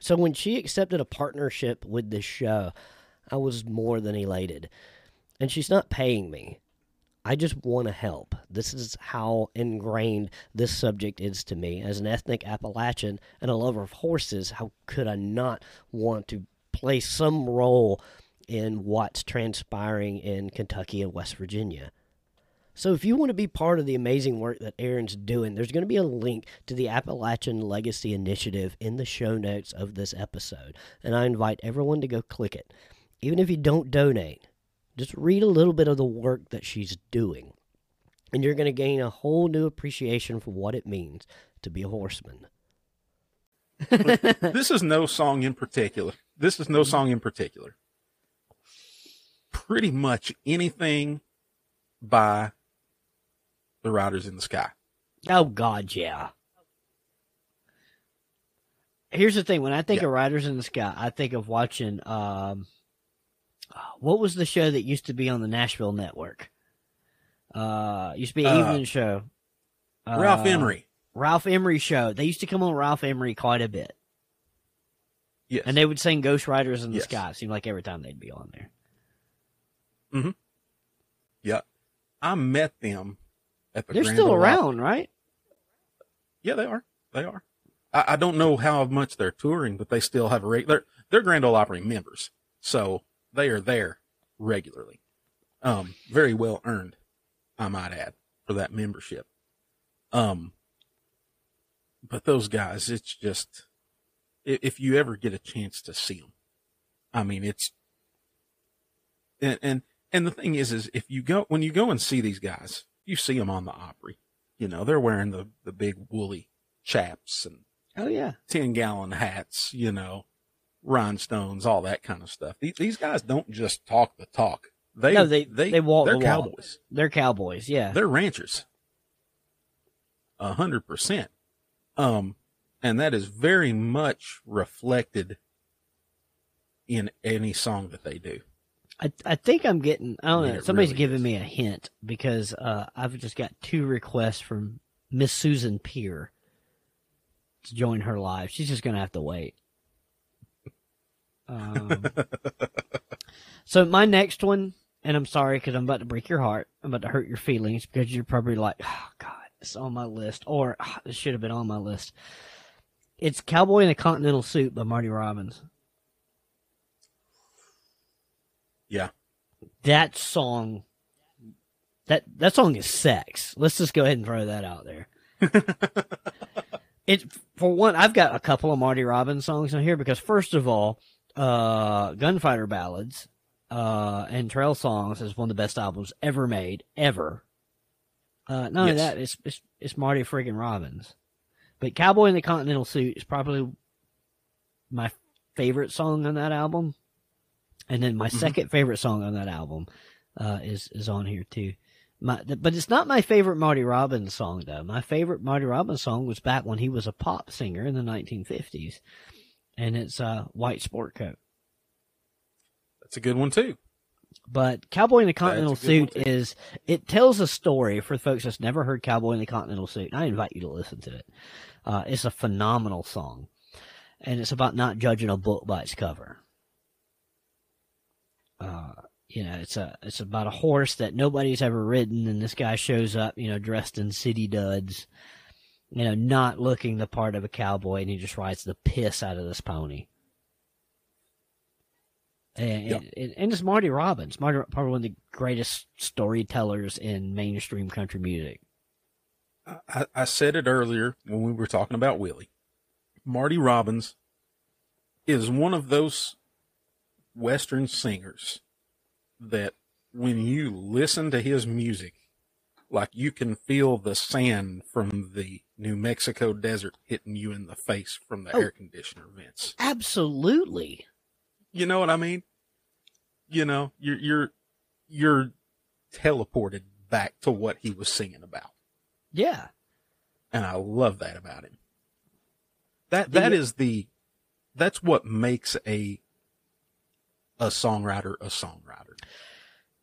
So when she accepted a partnership with this show, I was more than elated. And she's not paying me. I just want to help. This is how ingrained this subject is to me. As an ethnic Appalachian and a lover of horses, how could I not want to play some role in what's transpiring in Kentucky and West Virginia? So, if you want to be part of the amazing work that Erin's doing, there's going to be a link to the Appalachian Legacy Initiative in the show notes of this episode. And I invite everyone to go click it. Even if you don't donate, just read a little bit of the work that she's doing, and you're going to gain a whole new appreciation for what it means to be a horseman. <laughs> this is no song in particular. This is no song in particular. Pretty much anything by the Riders in the Sky. Oh God, yeah. Here's the thing: when I think Yeah. of Riders in the Sky, I think of watching. Um, what was the show that used to be on the Nashville network? Uh, used to be an Uh, evening show. Ralph Uh, Emery. Ralph Emery show. They used to come on Ralph Emery quite a bit, Yes. and they would sing "Ghost Riders in the Yes. Sky." It seemed like every time they'd be on there. Mm-hmm. Yeah. I met them at the They're Grand still Ole Opry. around, right? Yeah, they are. They are. I, I don't know how much they're touring, but they still have a regular. They're, they're Grand Ole Opry members, so they are there regularly. Um, very well earned, I might add, for that membership. Um, but those guys, it's just if you ever get a chance to see them, I mean, it's and and and the thing is, is if you go when you go and see these guys, you see them on the Opry. You know, they're wearing the the big woolly chaps and Oh yeah. 10 gallon hats, you know, rhinestones, all that kind of stuff. These, these guys don't just talk the talk. They, No, they- they, they walk they're the walk. cowboys. They're cowboys. Yeah. They're ranchers. A hundred percent. Um, and that is very much reflected in any song that they do. I, I think I'm getting. I don't know. it Somebody's really giving is. me a hint because uh, I've just got two requests from Miss Susan Peer to join her live. She's just gonna have to wait. Um, <laughs> so my next one, and I'm sorry because I'm about to break your heart. I'm about to hurt your feelings because you're probably like, oh God, it's on my list, or it should have been on my list. It's "Cowboy in a Continental Suit" by Marty Robbins. Yeah. that song that that song is sex. Let's just go ahead and throw that out there. <laughs> it for one, I've got a couple of Marty Robbins songs on here because first of all, uh, Gunfighter Ballads uh, and Trail Songs is one of the best albums ever made, ever. Uh, not only that, it's, it's it's Marty friggin' Robbins. But Cowboy in the Continental Suit is probably my favorite song on that album. And then my Mhm. second favorite song on that album uh, is is on here too. My, but it's not my favorite Marty Robbins song though. My favorite Marty Robbins song was back when he was a pop singer in the 1950s, and it's uh, "White Sport Coat." That's a good one too. But Cowboy in the Continental That's a good Suit one, is it tells a story for folks that's never heard Cowboy in the Continental Suit. I invite you to listen to it. Uh, it's a phenomenal song, and it's about not judging a book by its cover. Uh, you know, it's a it's about a horse that nobody's ever ridden, and this guy shows up, you know, dressed in city duds, you know, not looking the part of a cowboy, and he just rides the piss out of this pony. And, and, and it's Marty Robbins, Marty, probably one of the greatest storytellers in mainstream country music. I, I said it earlier when we were talking about Willie. Marty Robbins is one of those Western singers that when you listen to his music, like you can feel the sand from the New Mexico desert hitting you in the face from the Oh. air conditioner vents. Absolutely. You know what I mean? You know, you're you're you're teleported back to what he was singing about. Yeah. and I love that about him. That that is the that's what makes a a songwriter a songwriter.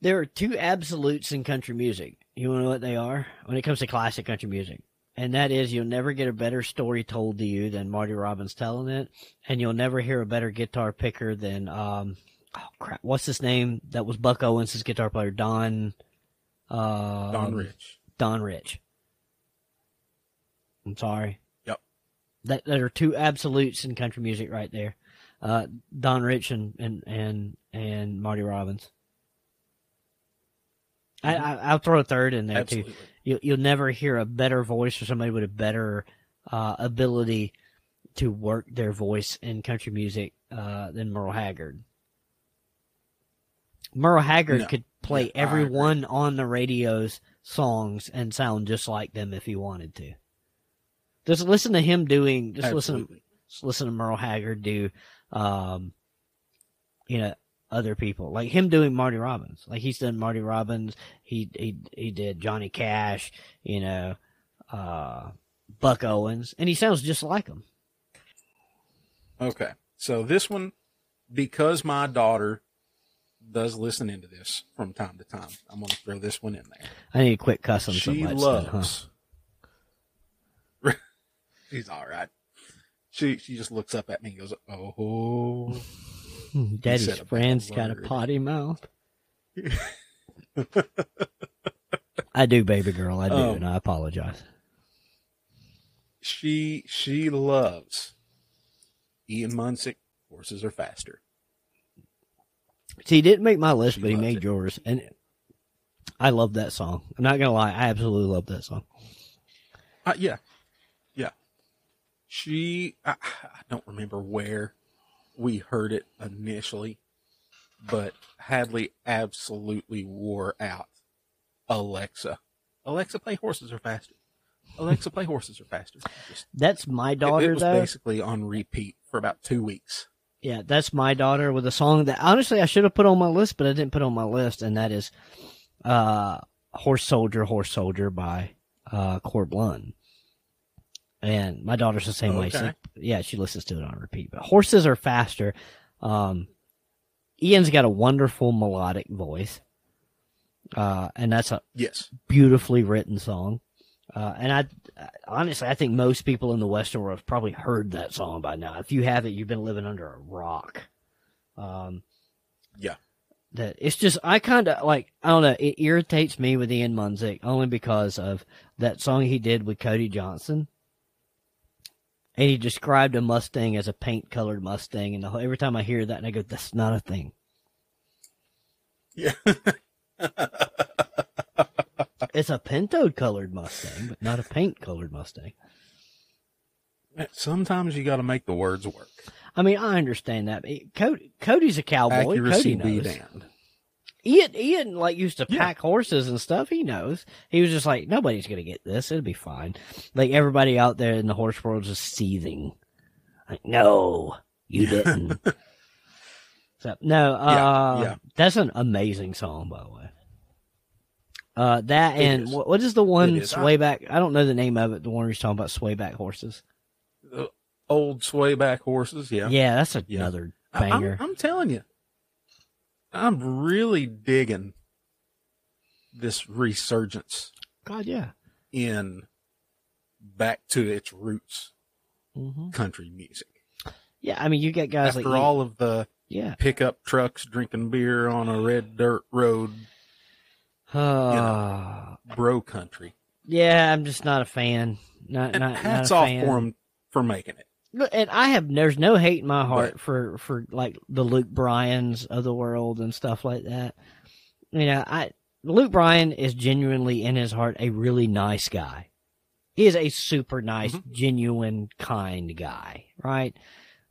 There are two absolutes in country music. You want to know what they are? When it comes to classic country music. And that is, you'll never get a better story told to you than Marty Robbins telling it. And you'll never hear a better guitar picker than, um, oh crap, what's his name? That was Buck Owens' guitar player, Don, uh, Don Rich. Don Rich. I'm sorry. Yep. That, that are two absolutes in country music right there. Uh, Don Rich and, and, and, and Marty Robbins. I, I, I'll throw a third in there too. Absolutely. You, you'll never hear a better voice or somebody with a better uh, ability to work their voice in country music uh, than Merle Haggard. Merle Haggard No. could play Yeah, everyone on the radio's songs and sound just like them if he wanted to. Just listen to him doing. Just listen. Absolutely. Just listen to Merle Haggard do, um, you know, other people like him doing Marty Robbins. Like he's done Marty Robbins. He he he did Johnny Cash. You know, uh, Buck Owens, and he sounds just like him. Okay. So this one, because my daughter does listen into this from time to time, I'm gonna throw this one in there. I need to quit cussing so she much. then, huh? loves. <laughs> She's all right. She she just looks up at me and goes, "Oh." <laughs> Daddy's said a friend's got a potty mouth. <laughs> I do, baby girl. I do, Um, and I apologize. she she loves Ian Munsick. Horses are faster. See, he didn't make my list, She but he made it. yours, and I love that song. I'm not gonna lie, I absolutely love that song. Uh, yeah, yeah. She, I, I don't remember where we heard it initially, but Hadley absolutely wore out Alexa. Alexa, play horses are faster. Alexa, play horses are faster. Just, That's my it, daughter, it was though. basically on repeat for about two weeks. Yeah, that's my daughter with a song that honestly I should have put on my list, but I didn't put on my list, and that is uh, "Horse Soldier, Horse Soldier" by uh, Corb Lund. And my daughter's the same way. So, yeah, she listens to it on repeat. But horses are faster. Um, Ian's got a wonderful melodic voice, uh, and that's a Yes. beautifully written song. Uh, and I, honestly, I think most people in the Western world have probably heard that song by now. If you haven't, you've been living under a rock. Um, Yeah. that it's just I kind of like I don't know. It irritates me with Ian Munsick only because of that song he did with Cody Johnson. And he described a Mustang as a paint colored Mustang, and the whole, every time I hear that, and I go, "That's not a thing." Yeah. <laughs> It's a Pinto colored Mustang, but not a paint colored Mustang. Sometimes you got to make the words work. I mean, I understand that. Cody, Cody's a cowboy. Accuracy Cody be knows. damned. Ian, Ian, like used to Yeah. pack horses and stuff. He knows. He was just like, nobody's gonna get this. It'll be fine. Like everybody out there in the horse world is just seething. Like, no, you <laughs> didn't. so no, uh, yeah. that's an amazing song, by the way. Uh, that It and is. what, is the one swayback? I don't know the name of it. The one where he's talking about swayback horses. The old swayback horses. Yeah. Yeah, that's Yeah. another I- I'm- banger. I'm, telling you, I'm really digging this resurgence God, yeah. in back to its roots hmm country music. Yeah, I mean, you get guys After like all of the Yeah. pickup trucks drinking beer on a red dirt road, Uh, <sighs> bro country. Yeah, I'm just not a fan. Not And not, hats not off fan. for him for making it. And I have there's no hate in my heart But- for for like the Luke Bryans of the world and stuff like that. You know, I Luke Bryan is genuinely in his heart a really nice guy. He is a super nice, Mhm. genuine, kind guy, right?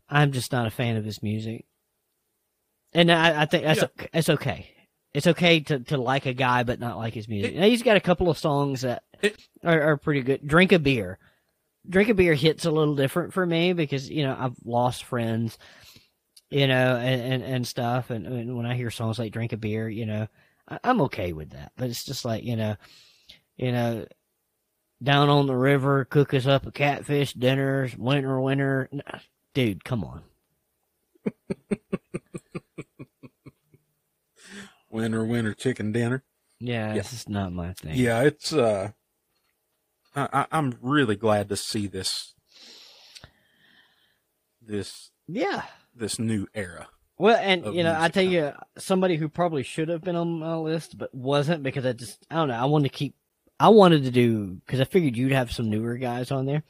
I'm just not a fan of his music, and I, I think that's Yeah. it's okay. It's okay to, to like a guy but not like his music. It- now, he's got a couple of songs that It- are, are pretty good. Drink a beer. Drink a beer hits a little different for me because you know I've lost friends, you know, and and, and stuff. And, and when I hear songs like "Drink a Beer," you know, I, I'm okay with that. But it's just like you know, you know, down on the river, cook us up a catfish dinner, winter, winter. Dude, come on. <laughs> Winter, winter chicken dinner. Yeah, Yeah. this is not my thing. Yeah, it's. uh I, I- I'm really glad to see this. This yeah. this new era. Well, and you know, I tell coming. you, somebody who probably should have been on my list but wasn't because I just I don't know. I wanted to keep. I wanted to do because I figured you'd have some newer guys on there,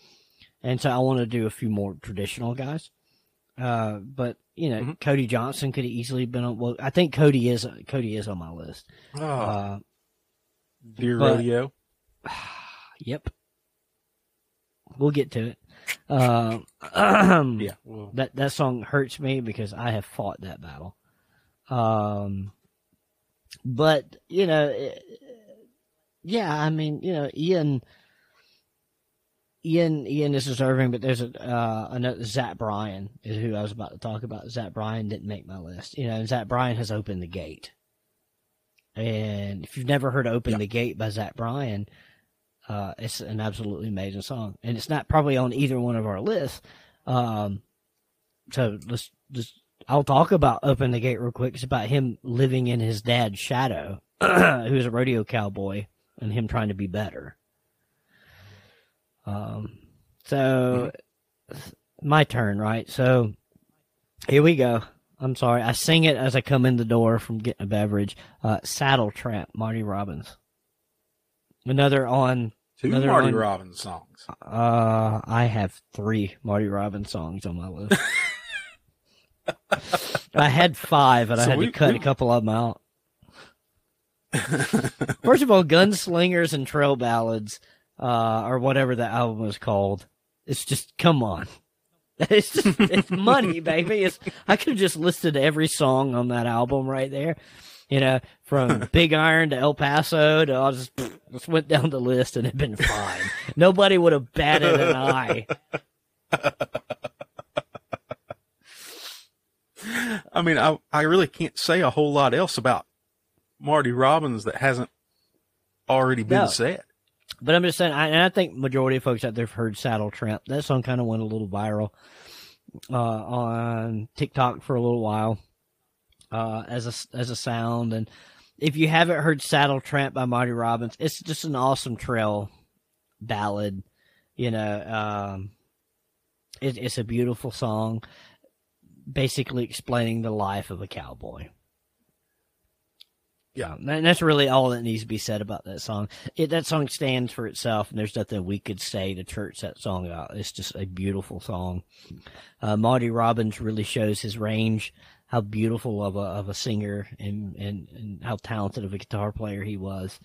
and so I wanted to do a few more traditional guys. Uh, but you know, Mhm. Cody Johnson could have easily been on. Well, I think Cody is Cody is on my list. Oh, Uh, but- rodeo. <sighs> yep, we'll get to it. Uh, Yeah. <clears throat> Well, that that song hurts me because I have fought that battle. Um, but you know, eh, yeah, I mean, you know, Ian, Ian, Ian is deserving, but there's a uh, another Zach Bryan is who I was about to talk about. Zach Bryan didn't make my list. You know, Zach Bryan has opened the gate, and if you've never heard "Open Yeah. the Gate" by Zach Bryan. Uh, it's an absolutely amazing song, and it's not probably on either one of our lists. Um, so let's just I'll talk about open the gate real quick. It's about him living in his dad's shadow, <clears throat> who's a rodeo cowboy, and him trying to be better. Um, so my turn, right? So here we go. I'm sorry, I sing it as I come in the door from getting a beverage. Uh, Saddle Tramp, Marty Robbins. Another on two another Marty one- Robbins songs. uh, I have three Marty Robbins songs on my list. <laughs> I had five, and I had we- to cut we- a couple of them out. First of all, <laughs> Gunslingers and Trail Ballads, uh, or whatever the album was called. It's just, come on. <laughs> It's just, it's money, <laughs> baby. It's, I could have just listed every song on that album right there. You know, from <laughs> Big Iron to El Paso to I just, just went down the list and it'd been fine. Nobody would have batted an eye. I mean, I I really can't say a whole lot else about Marty Robbins that hasn't already been No. said. But I'm just saying, I, and I think majority of folks out there have heard Saddle Tramp. That song kind of went a little viral uh, on TikTok for a little while uh, as a as a sound. And if you haven't heard Saddle Tramp by Marty Robbins, it's just an awesome trail ballad. You know, um, it, it's a beautiful song, basically explaining the life of a cowboy. Yeah. and that's really all that needs to be said about that song. It, that song stands for itself, and there's nothing we could say to church that song out. It's just a beautiful song. Uh, Marty Robbins really shows his range, how beautiful of a of a singer and and, and how talented of a guitar player he was.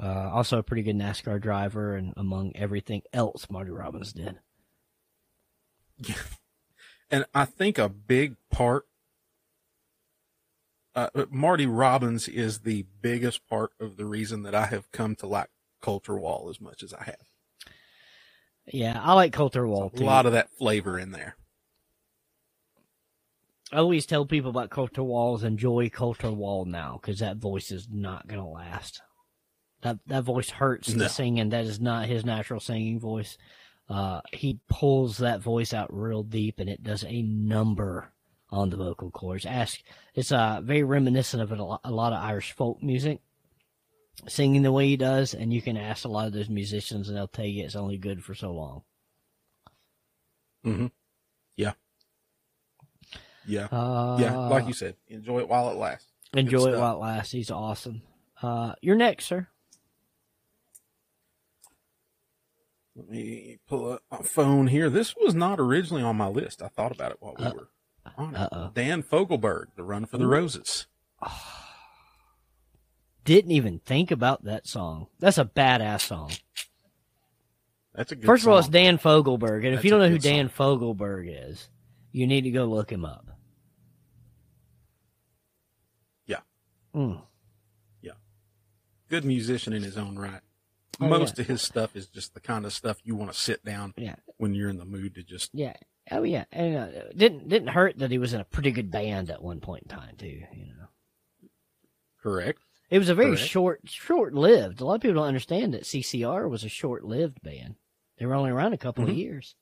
Uh, also, a pretty good NASCAR driver, and among everything else Marty Robbins did. Yeah. <laughs> And I think a big part, uh, Marty Robbins is the biggest part of the reason that I have come to like Colter Wall as much as I have. Yeah, I like Colter Wall A too. lot of that flavor in there. I always tell people about Colter Walls enjoy Colter Wall now because that voice is not gonna last. That that voice hurts No. the singing. That is not his natural singing voice. Uh, he pulls that voice out real deep, and it does a number on the vocal cords. Ask it's uh very reminiscent of a lot, of Irish folk music. Singing the way he does, and you can ask a lot of those musicians, and they'll tell you it's only good for so long. Mm-hmm. Yeah. Yeah. Uh, yeah. Like you said, enjoy it while it lasts. enjoy it while it lasts. He's awesome. Uh, you're next, sir. Let me pull up my phone here. This was not originally on my list. I thought about it while we Uh- were. Uh-oh. Dan Fogelberg, The Run for the. Roses. <sighs> Didn't even think about that song. That's a badass song. That's a good First of all, it's. Dan Fogelberg, and if you don't know who Dan Fogelberg is, you need to go look him up. Yeah. Mm. Good musician in his own right. Oh, Most of his stuff is just the kind of stuff you want to sit down Yeah. when you're in the mood to just. Yeah. Oh yeah. And uh, didn't didn't hurt that he was in a pretty good band at one point in time too. You know, Correct. it was a very Correct. short short lived. A lot of people don't understand that CCR was a short lived band. They were only around a couple of Mhm. years.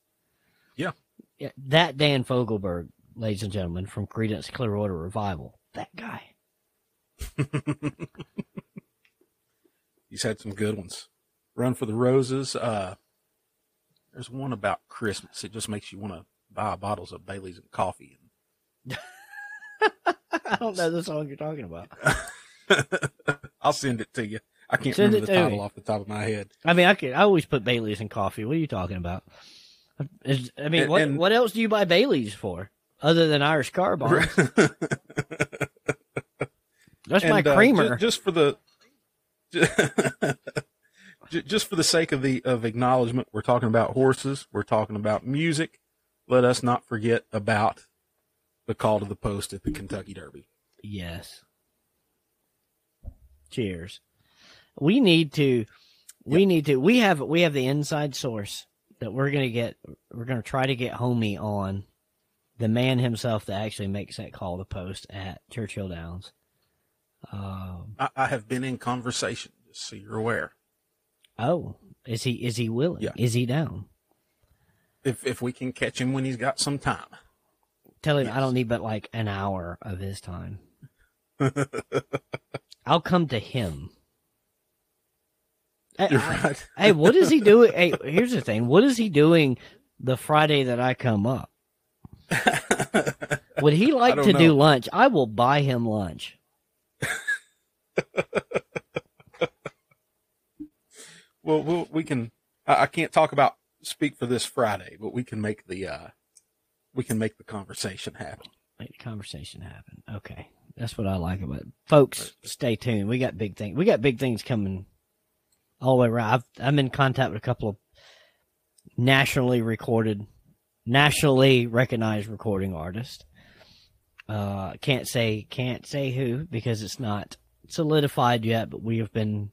Yeah. Yeah. That Dan Fogelberg, ladies and gentlemen, from Creedence Clearwater Revival. That guy. <laughs> He's had some good ones. Run for the Roses. Uh, there's one about Christmas. It just makes you want to buy bottles of Bailey's and coffee. <laughs> I don't know the song you're talking about. <laughs> I'll send it to you. I can't Send remember it the title me. off the top of my head. I mean, I could. I always put Bailey's in coffee. What are you talking about? Is, I mean, And- what and- what else do you buy Bailey's for other than Irish car bombs? <laughs> That's my And, uh, creamer. ju- just for the ju- just for the sake of the of acknowledgement, we're talking about horses. We're talking about music. Let us not forget about the call to the post at the Kentucky Derby. yes. Cheers. We need to. We need to. We have we have the inside source that we're gonna get. We're gonna try to get Homie on, the man himself that actually makes that call to post at Churchill Downs. Um, I, I have been in conversation, just so you're aware. oh, is he is he willing? Yeah. Is he down? If if we can catch him when he's got some time. Tell him I don't need but like an hour of his time. <laughs> I'll come to him. Hey, You're I- right. hey, what is he doing? Hey, here's the thing. What is he doing the Friday that I come up? <laughs> Would he like to do lunch? I will buy him lunch. <laughs> well, we'll we can. I, I can't talk about speak for this Friday, but we can make the uh we can make the conversation happen. Make the conversation happen. Okay. That's what I like about it. Folks, stay tuned. We got big things. We got big things coming all the way around. I've, I'm in contact with a couple of nationally recorded, nationally recognized recording artists. Uh, can't say, can't say who because it's not solidified yet, but we have been,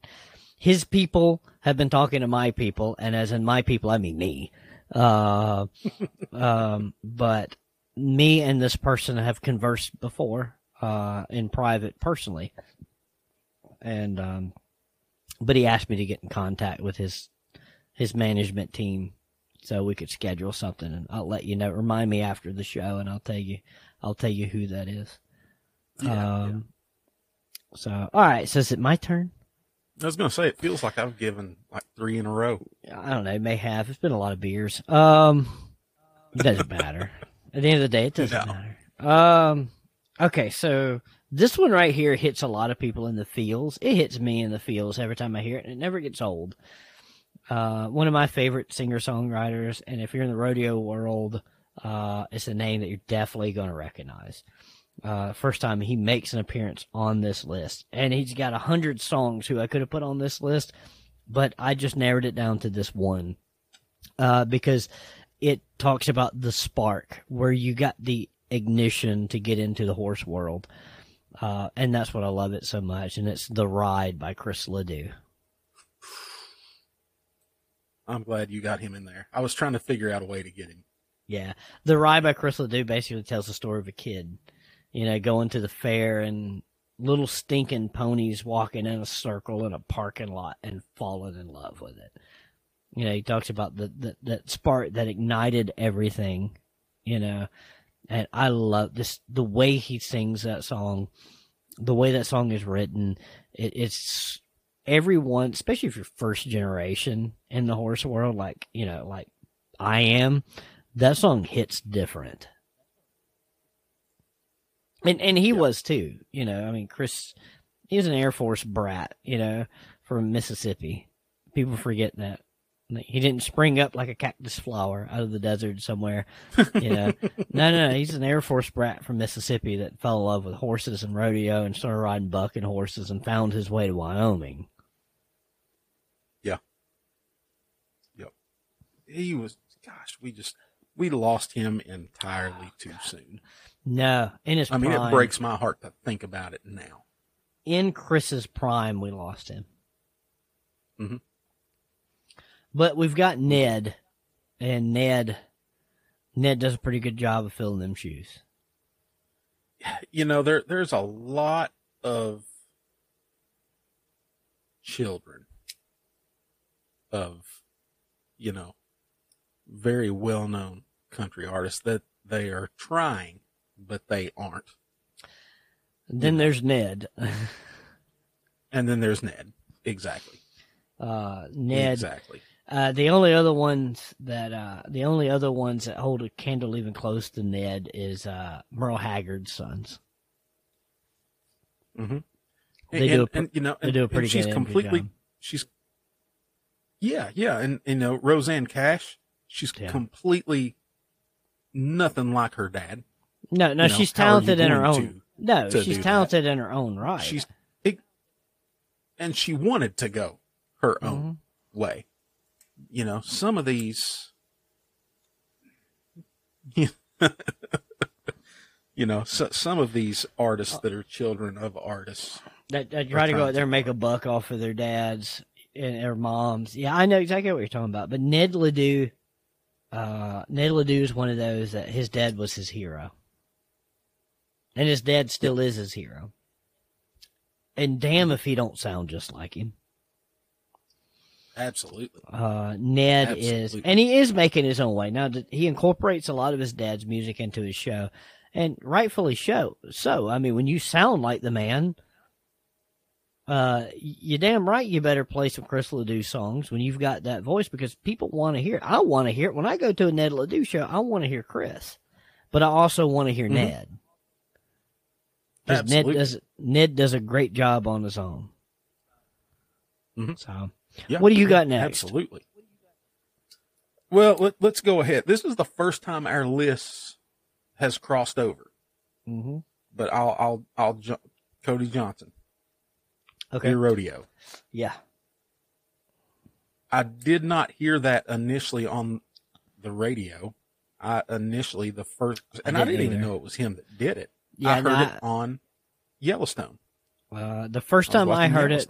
his people have been talking to my people, and as in my people, I mean me. Uh, <laughs> um, but me and this person have conversed before uh, in private personally. And um, but he asked me to get in contact with his his management team so we could schedule something. And i'll let you know remind me after the show and i'll tell you i'll tell you who that is. Yeah, um so all right. So is it my turn I was gonna say it feels like I've given like three in a row. i don't know may have. It's been a lot of beers. Um it doesn't <laughs> matter. At the end of the day it doesn't No. matter. Um okay so this one right here hits a lot of people in the feels. It hits me in the feels every time i hear it and it never gets old. Uh one of my favorite singer songwriters and if you're in the rodeo world uh it's a name that you're definitely going to recognize uh first time he makes an appearance on this list and he's got a hundred songs who i could have put on this list but i just narrowed it down to this one uh because it talks about the spark where you got the ignition to get into the horse world. Uh, and that's what I love it so much. And it's The Ride by Chris Ledoux. I'm glad you got him in there. I was trying to figure out a way to get him. Yeah. The Ride by Chris Ledoux basically tells the story of a kid, you know, going to the fair and little stinking ponies walking in a circle in a parking lot and falling in love with it. You know, he talks about the, the that spark that ignited everything, you know, and I love this the way he sings that song, the way that song is written. It, it's everyone, especially if you're first generation in the horse world, like you know, like I am. That song hits different. And and he Yeah. was too. You know, I mean, Chris, he was an Air Force brat. You know, from Mississippi. People forget that. He didn't spring up like a cactus flower out of the desert somewhere. You know, <laughs> no, no, no. He's an Air Force brat from Mississippi that fell in love with horses and rodeo and started riding bucking horses and found his way to Wyoming. Yeah. Yep. He was, gosh, we just we lost him entirely too <sighs> soon. No, in his I mean, it breaks my heart to think about it now. in Chris's prime, we lost him. Mhm. But we've got Ned, and Ned, Ned does a pretty good job of filling them shoes. You know, there there's a lot of children of, you know, very well known country artists that they are trying, but they aren't. Then there's Ned. <laughs> And then there's Ned. Exactly. Uh, Ned. Exactly. Uh, the only other ones that uh, the only other ones that hold a candle even close to Ned is uh, Merle Haggard's sons. Mm-hmm. They and, do a and, you know, They do a pretty she's good completely job. she's yeah yeah and you know Rosanne Cash she's Yeah. completely nothing like her dad No, no, You know, she's how are you talented in her own. No, to she's do that? talented in her own right. she's it, and she wanted to go her Mm-hmm. own way you know some of these <laughs> you know so, some of these artists that are children of artists that, that try to go out there and make a buck off of their dads and their moms. Yeah, I know exactly what you're talking about. But Ned Ledoux, uh, Ned Ledoux is one of those that his dad was his hero, and his dad still is his hero. And damn if he don't sound just like him. absolutely Uh, Ned is, and he is making his own way now. He incorporates a lot of his dad's music into his show, and rightfully so. So, I mean, when you sound like the man, uh, you damn right you better play some Chris Ledoux songs when you've got that voice because people want to hear. it. I want to hear it when I go to a Ned Ledoux show. I want to hear Chris, but I also want to hear Mhm. Ned. 'Cause Ned does Ned does a great job on his own. Mhm. So, Yeah, What do you got next? Absolutely. Well, let, let's go ahead. This is the first time our list has crossed over, mm-hmm. but I'll I'll I'll Cody Johnson, okay, Your rodeo. yeah. I did not hear that initially on the radio. I initially the first, and I didn't didn't, even know it was him that did it. Yeah, I heard it on Yellowstone. Uh, the first time I watching heard it,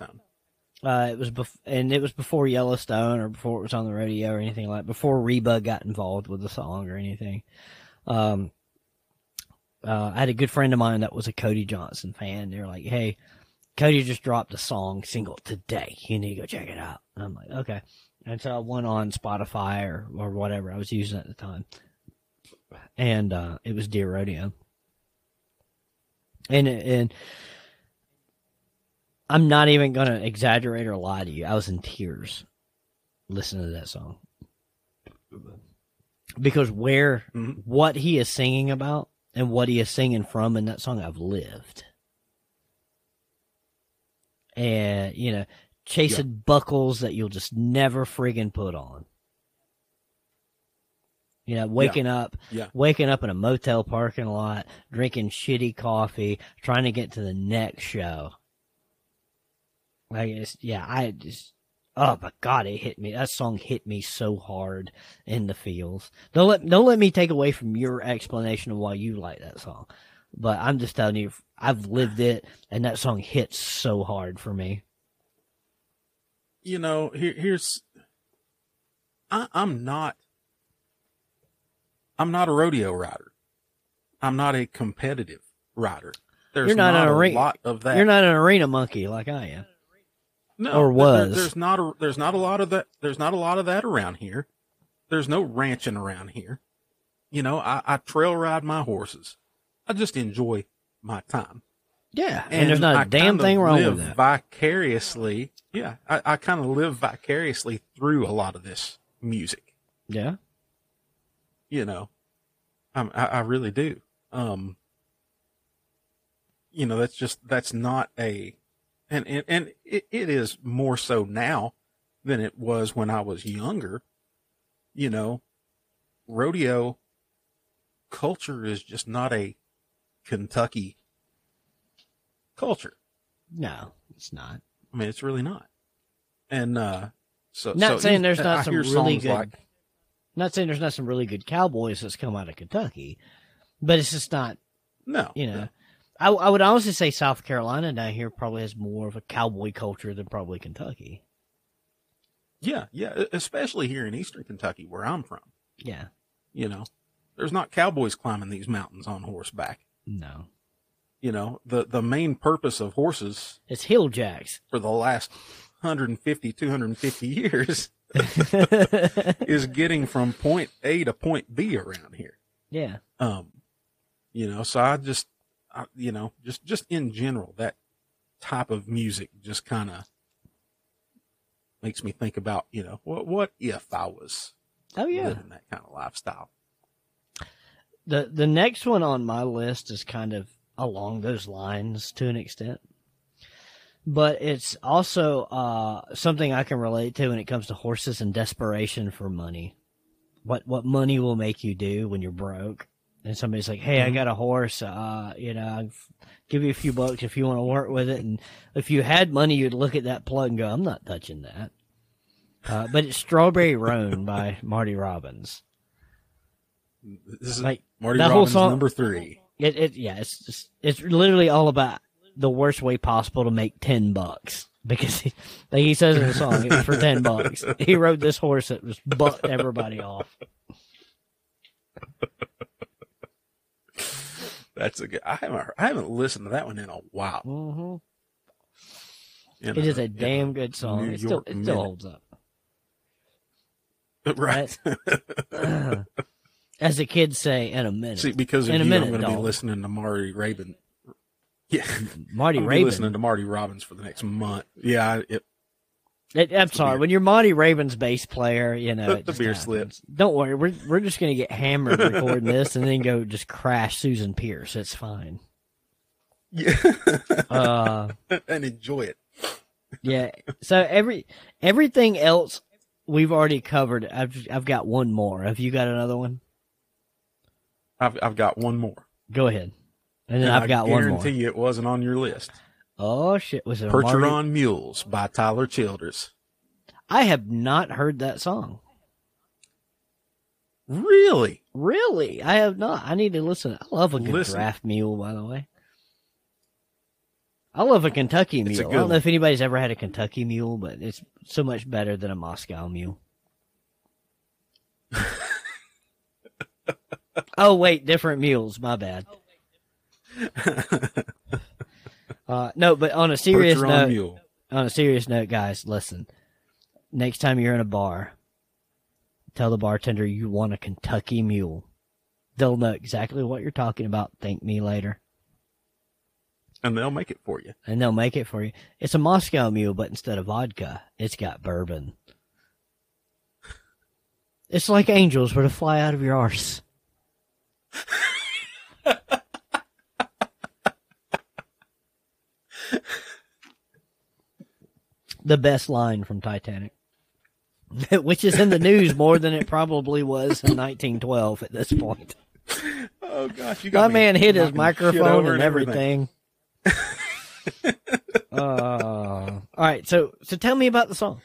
uh, it was bef- and it was before Yellowstone or before it was on the radio or anything like. Before Reba got involved with the song or anything. Um, uh, I had a good friend of mine that was a Cody Johnson fan. They're like, "Hey, Cody just dropped a song single today. You need to go check it out." And I'm like, "Okay." And so I went on Spotify or or whatever I was using at the time, and uh, it was Dear Rodeo. And and I'm not even gonna exaggerate or lie to you. I was in tears listening to that song because where Mhm. what he is singing about and what he is singing from in that song, I've lived, and you know, chasing buckles that you'll just never friggin' put on. You know, waking up, Yeah. waking up in a motel parking lot, drinking shitty coffee, trying to get to the next show. Like, it's, yeah, I just, oh my god, it hit me. That song hit me so hard in the feels. Don't let, don't let me take away from your explanation of why you like that song. But I'm just telling you, I've lived it, and that song hits so hard for me. you know, here, here's, I, I'm not, I'm not a rodeo rider. I'm not a competitive rider. There's You're not not, an a arena- lot of that. You're not an arena monkey like I am. no, or there- was. there's not a, there's not a lot of that. There's not a lot of that around here. There's no ranching around here. You know, I, I trail ride my horses. I just enjoy my time. Yeah, and, there's not a I damn thing wrong with that. Vicariously, yeah, I, I kind of live vicariously through a lot of this music. Yeah, You know, I'm, I, I really do. Um, you know, that's just that's not a, and and and it, it is more so now than it was when I was younger. You know, rodeo culture is just not a Kentucky culture. No, it's not. I mean, it's really not. And uh so Not so saying there's not I some really good- like Not saying there's not some really good cowboys that's come out of Kentucky, but it's just not. no, You know, I, I would honestly say South Carolina down here probably has more of a cowboy culture than probably Kentucky. yeah, yeah, especially here in Eastern Kentucky where I'm from. Yeah, You know, there's not cowboys climbing these mountains on horseback. no, You know, the the main purpose of horses it's hill jacks. for the last 150, 250 <laughs> years <laughs> is getting from point A to point B around here. yeah, Um, you know, so I just, I, you know, just just in general, that type of music just kind of makes me think about, you know, what what if I was oh yeah. living that kind of lifestyle? The the next one on my list is kind of along those lines to an extent. But it's also uh, something I can relate to when it comes to horses and desperation for money. What what money will make you do when you're broke? And somebody's like, "Hey, I Mhm. got a horse. Uh, you know, I'll give you a few bucks if you want to work with it." And if you had money, you'd look at that plug and go, "I'm not touching that." Uh, but it's "Strawberry Roan" <laughs> by Marty Robbins. This is Like Marty that whole Robbins song- number three. It, it yeah, it's just it's literally all about the worst way possible to make ten bucks because he, like he says in the song, it was for ten bucks. <laughs> He rode this horse that was bucked everybody off. That's a good. I haven't I haven't listened to that one in a while. hmm in It is a damn good song. New It still York it still minute. holds up. <laughs> right. <clears throat> As the kids say, in a minute. See, because In a minute, I'm going to be listening to Marty Rabin. Yeah, Marty I'm Raven. listening to Marty Robbins for the next month. Yeah, it, It, I'm sorry, when you're Monty Raven's bass player, you know The- the beer happens. slips. Don't worry, we're we're just gonna get hammered <laughs> recording this, and then go just crash Susan Pierce. It's fine. yeah, Uh, <laughs> and enjoy it. yeah. So every everything else we've already covered. I've I've got one more. Have you got another one? I've I've got one more. Go ahead. And then And I've I got one more. guarantee you it wasn't on your list. Oh shit! Was it a Percher Marty- Mules by Tyler Childers. I have not heard that song. Really? Really, I have not. I need to listen. I love a good Listen. draft mule, by the way. I love a Kentucky It's a mule. I don't know if anybody's ever had a Kentucky mule, but it's so much better than a Moscow mule. <laughs> oh wait, different mules. My bad. Oh, <laughs> Uh, no, but on a serious note, Mule. on a serious note, guys, listen. Next time you're in a bar, tell the bartender you want a Kentucky mule. They'll know exactly what you're talking about. Thank me later. And they'll make it for you. And they'll make it for you. It's a Moscow mule, but instead of vodka, it's got bourbon. It's like angels were to fly out of your arse. <laughs> the best line from Titanic. <laughs> Which is in the news more than it probably was in 1912 at this point. Oh gosh, you My got me man hit his microphone over and everything. <laughs> uh, all right, so so tell me about the song.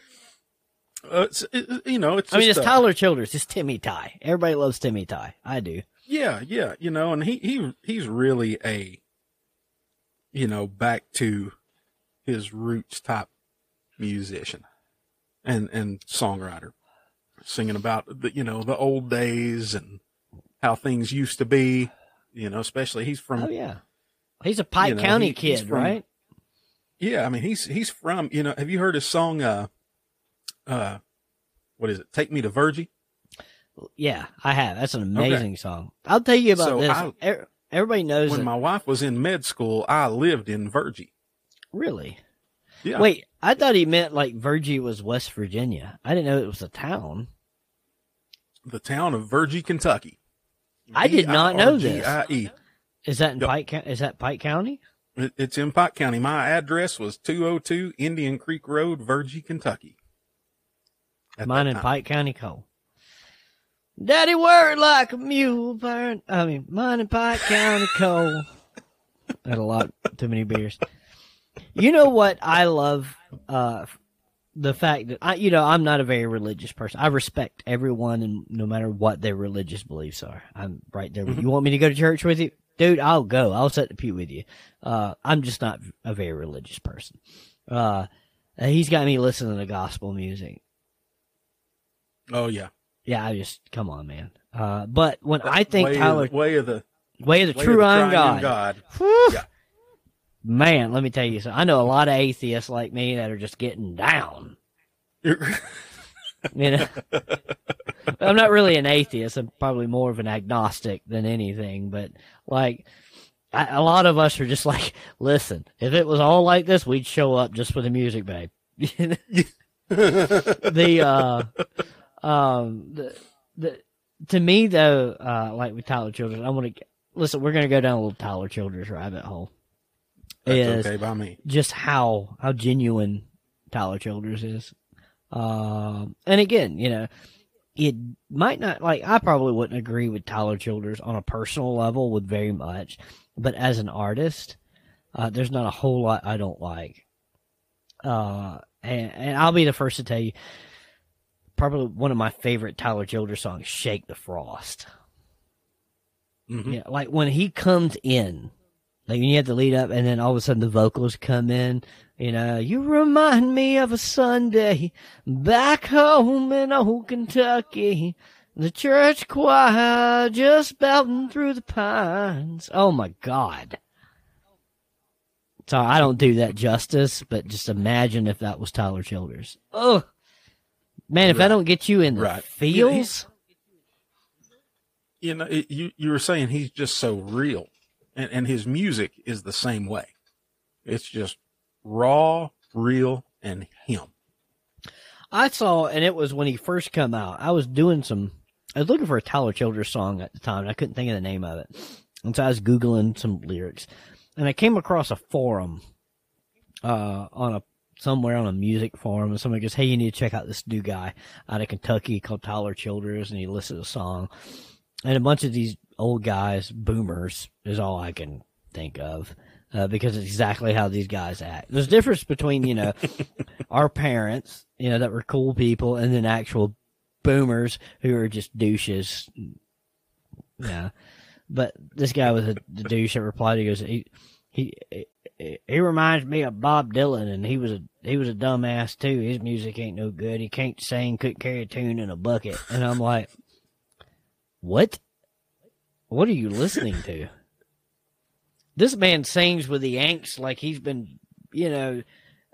Uh, it's, it, you know, it's. I mean, it's uh, Tyler Childers. It's Timmy Ty. Everybody loves Timmy Ty. I do. Yeah, yeah, you know, and he he he's really a, you know, back to his roots type musician, and and songwriter, singing about the you know the old days and how things used to be, you know, especially he's from Oh yeah, he's a Pike You know, County he- kid, from- right? Yeah, I mean he's he's from you know have you heard his song uh uh what is it Take Me to Virgie? Yeah, I have. That's an amazing song. I'll tell you about So this. I- Er- Everybody knows When that. my wife was in med school, I lived in Virgie. really? Yeah. Wait, I thought he meant like Virgie was West Virginia. I didn't know it was a town. The town of Virgie, Kentucky. I did not know this. Is that in Yep. Pike? County? Is that Pike County? It's in Pike County. My address was 202 Indian Creek Road, Virgie, Kentucky. Mine in. Pike County coal. Daddy worked like a mule burn. I mean, mine in Pike County coal. <laughs> Had a lot too many beers. You know what I love? Uh, the fact that I, you know, I'm not a very religious person. I respect everyone, and no matter what their religious beliefs are, I'm right there. with you. You want me to go to church with you, dude? I'll go. I'll set the pew with you. Uh, I'm just not a very religious person. Uh, he's got me listening to gospel music. Oh yeah. Yeah, I just come on, man. Uh, but when I think way Tyler, of the, way of the way of the way true of the iron triune God, God. Whew. Yeah. man, let me tell you something. I know a lot of atheists like me that are just getting down. <laughs> You know, I'm not really an atheist. I'm probably more of an agnostic than anything. But like, I, a lot of us are just like, listen, if it was all like this, we'd show up just for the music, babe. <laughs> <laughs> the uh um the the to me though uh like with Tyler Childers I want to listen we're gonna go down a little Tyler Childers rabbit hole. That's okay by me. just how how genuine Tyler Childers is. Um and again you know it might not like I probably wouldn't agree with Tyler Childers on a personal level with very much but as an artist uh there's not a whole lot I don't like. Uh and, and I'll be the first to tell you, probably one of my favorite Tyler Childers songs, "Shake the Frost." Mhm. Yeah, like when he comes in, like when you have to lead up, and then all of a sudden the vocals come in. You know, you remind me of a Sunday back home in old Kentucky. The church choir just belting through the pines. Oh my God. So I don't do that justice, but just imagine if that was Tyler Childers. Ugh. Man, if I don't get you in the Right. feels, You know, it, you you were saying he's just so real, and and his music is the same way. It's just raw, real, and him. I saw, and it was when he first come out. I was doing some, I was looking for a Tyler Childers song at the time, and I couldn't think of the name of it. And so I was googling some lyrics, and I came across a forum, uh, on a somewhere on a music forum, and somebody goes, "Hey, you need to check out this new guy out of Kentucky called Tyler Childers," and he listed a song, and a bunch of these old guys, boomers, is all I can think of. Uh, because it's exactly how these guys act. There's a difference between, you know, <laughs> our parents, you know, that were cool people, and then actual boomers who are just douches. Yeah. But this guy was a the douche that replied. He goes, he, he, he, reminds me of Bob Dylan, and he was a he was a dumbass too. His music ain't no good. He can't sing, couldn't carry a tune in a bucket. And I'm like, what? What are you listening to? This man sings with the Yanks like he's been, you know,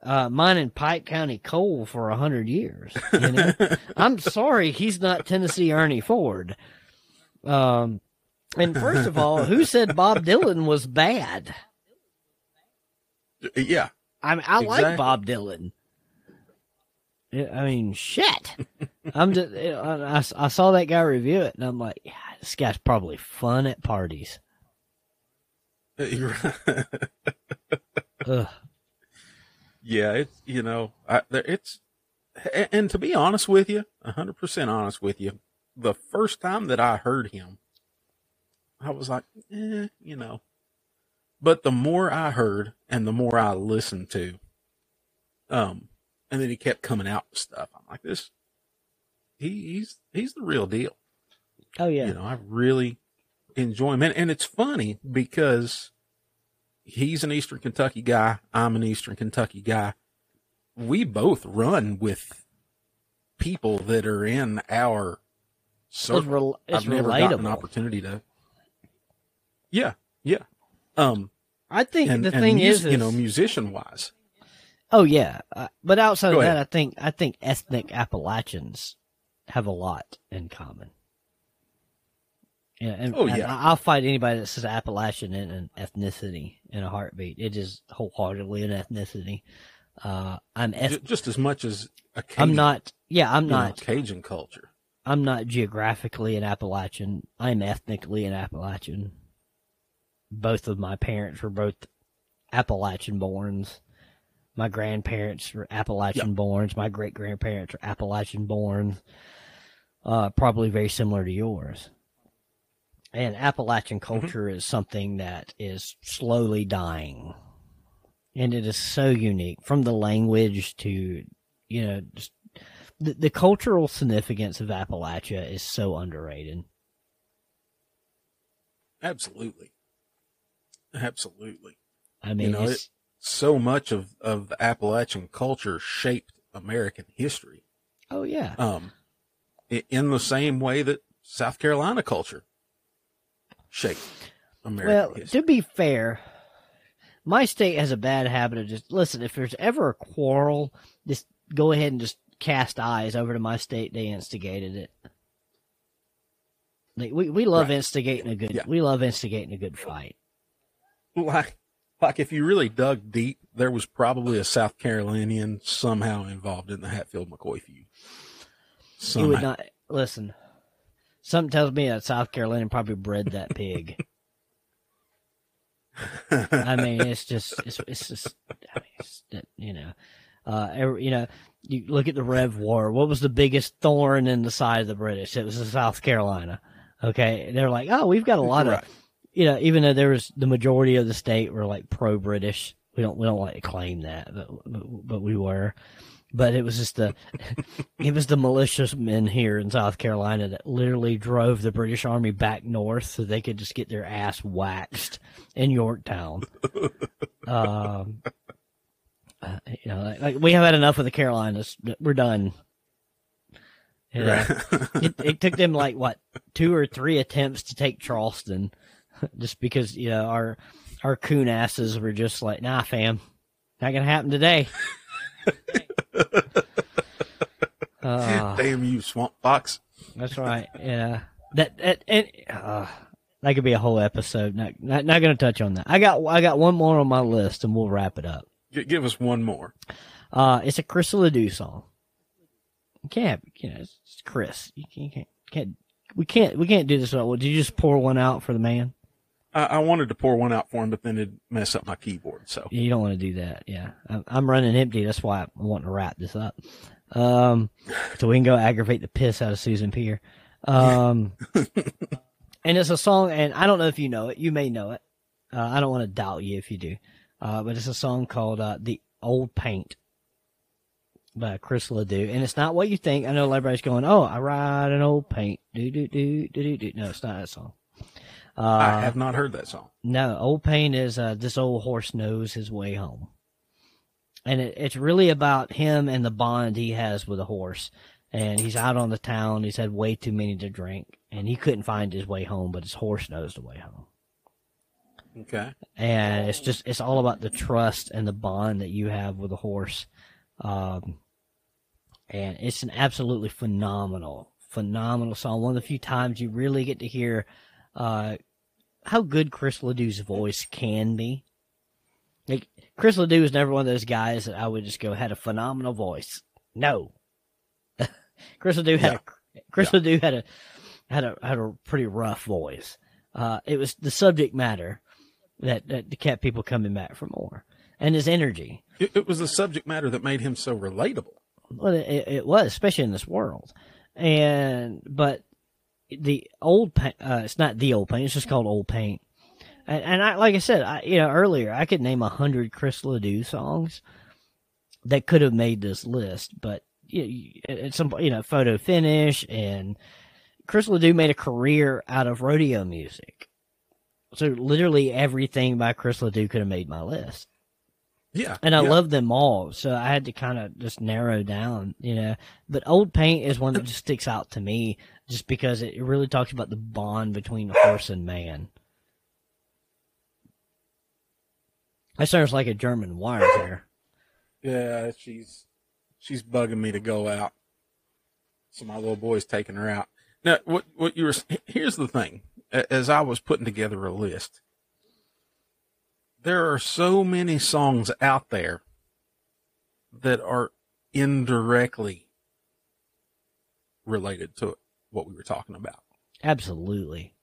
uh, mining Pike County coal for a hundred years. You know, <laughs> I'm sorry he's not Tennessee Ernie Ford. Um, and first of all, who said Bob Dylan was bad? Yeah, I mean, I like Bob Dylan. I mean, shit. I'm just, <laughs> I, I saw that guy review it, and I'm like, yeah, this guy's probably fun at parties. <laughs> Ugh. yeah. It's you know, I, it's and to be honest with you, hundred percent honest with you, the first time that I heard him, I was like, eh, you know. But the more I heard and the more I listened to, um, and then he kept coming out with stuff. I'm like, this, he, he's he's the real deal. Oh yeah. You know, I really enjoy him. And, and it's funny because he's an Eastern Kentucky guy. I'm an Eastern Kentucky guy. We both run with people that are in our it's circle. rel- it's I've never gotten an opportunity to. Yeah. Um, I think and, the and thing is, you know, musician wise, oh yeah, uh, but outside Go of ahead. that, I think I think ethnic Appalachians have a lot in common. Yeah, and, Oh, yeah. I- I'll fight anybody that says Appalachian in an ethnicity in a heartbeat. It is wholeheartedly an ethnicity. Uh, I'm eth- just as much as a Cajun, I'm not. Yeah, I'm you know, not. Cajun culture. I'm not geographically an Appalachian. I'm ethnically an Appalachian. Both of my parents were both Appalachian borns. My grandparents were Appalachian borns. My great grandparents were Appalachian borns. Uh, probably very similar to yours. And Appalachian culture is something that is slowly dying. And it is so unique from the language to, you know, just the, the cultural significance of Appalachia is so underrated. Absolutely. Absolutely. I mean, you know, it, so much of, of the Appalachian culture shaped American history. oh yeah, Um, in the same way that South Carolina culture shaped American well, history. to be fair, my state has a bad habit of just listen. If there's ever a quarrel, just go ahead and just cast eyes over to my state. They instigated it. Like, we we love Right. instigating a good. Yeah. We love instigating a good fight. Like, like if you really dug deep, there was probably a South Carolinian somehow involved in the Hatfield McCoy feud. You would not listen. Something tells me that South Carolina probably bred that pig. I mean, it's just, it's, it's just, I mean, it's, you know, uh, every, you know, you look at the Rev War. What was the biggest thorn in the side of the British? It was the South Carolina. Okay, they're like, oh, we've got a lot Right. of, you know, even though there was the majority of the state were like pro-British. We don't, we don't like to claim that, but, but, but we were. But it was just the, <laughs> it was the malicious men here in South Carolina that literally drove the British Army back north so they could just get their ass waxed in Yorktown. <laughs> um, uh, you know, like, like we have had enough of the Carolinas. We're done. You know, it, it took them like what two or three attempts to take Charleston, <laughs> just because you know our our coon asses were just like, nah, fam, not gonna happen today. uh, <laughs> Damn you, swamp fox. that's right. Yeah, that that and uh, that could be a whole episode. Not not not gonna touch on that. I got I got one more on my list, and we'll wrap it up. G- give us one more. Uh, it's a Chris Ledoux song. You can't, you know, it's it's Chris. You can't, can't, can't, we can't, we can't do this. Well, did you just pour one out for the man? I, I wanted to pour one out for him, but then it'd mess up my keyboard. So You don't want to do that. Yeah, I'm, I'm running empty. That's why I'm wanting to wrap this up. Um, so we can go aggravate the piss out of Susan Peer. Um, <laughs> and it's a song, and I don't know if you know it. You may know it. Uh, I don't want to doubt you if you do. Uh, but it's a song called uh, "The Old Paint" by Chris Ledoux, and it's not what you think. I know everybody's going, "Oh, I ride an old paint." Do do do do do do. No, it's not that song. Uh, I have not heard that song. no, Old Paint is uh, this old horse knows his way home, and it, it's really about him and the bond he has with a horse. And he's out on the town. He's had way too many to drink, and he couldn't find his way home. But his horse knows the way home, Okay. and it's just it's all about the trust and the bond that you have with a horse. Um, and it's an absolutely phenomenal, phenomenal song. One of the few times you really get to hear uh, how good Chris Ledoux's voice can be. Like Chris Ledoux is never one of those guys that I would just go had a phenomenal voice. No, <laughs> Chris Ledoux had a, Chris Ledoux had a had a had a pretty rough voice. Uh, it was the subject matter that that kept people coming back for more, and his energy. It, it was the subject matter that made him so relatable. Well, it, it was, especially in this world. And but the old paint, uh, it's not the old paint. It's just called old paint. And, and I, like I said, I, you know, earlier, I could name a hundred Chris Ledoux songs that could have made this list, but you, you, at some you know, photo finish and Chris Ledoux made a career out of rodeo music. So literally everything by Chris Ledoux could have made my list Yeah. and I yeah. love them all. So I had to kind of just narrow down, you know. But Old Paint is one that just sticks out to me, just because it really talks about the bond between horse and man. That sounds like a German wire there. Yeah, she's she's bugging me to go out. So my little boy's taking her out. Now, what what you were here's the thing. As I was putting together a list, there are so many songs out there that are indirectly related to what we were talking about. Absolutely.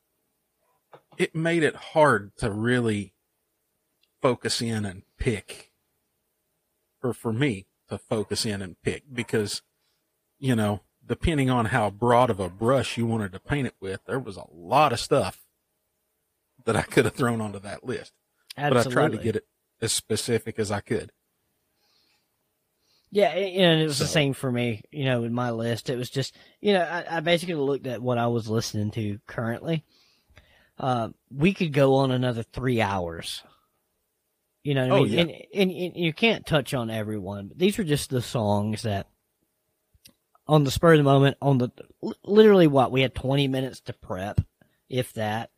It made it hard to really focus in and pick, or for me to focus in and pick because, you know, depending on how broad of a brush you wanted to paint it with, there was a lot of stuff that I could have thrown onto that list. Absolutely. But I tried to get it as specific as I could. Yeah, and it was the same for me. You know, in my list, it was just you know I, I basically looked at what I was listening to currently. Uh, we could go on another three hours. You know, what I Oh, mean? yeah. and, and and you can't touch on everyone, but these are just the songs that, on the spur of the moment, on the literally what we had twenty minutes to prep, if that.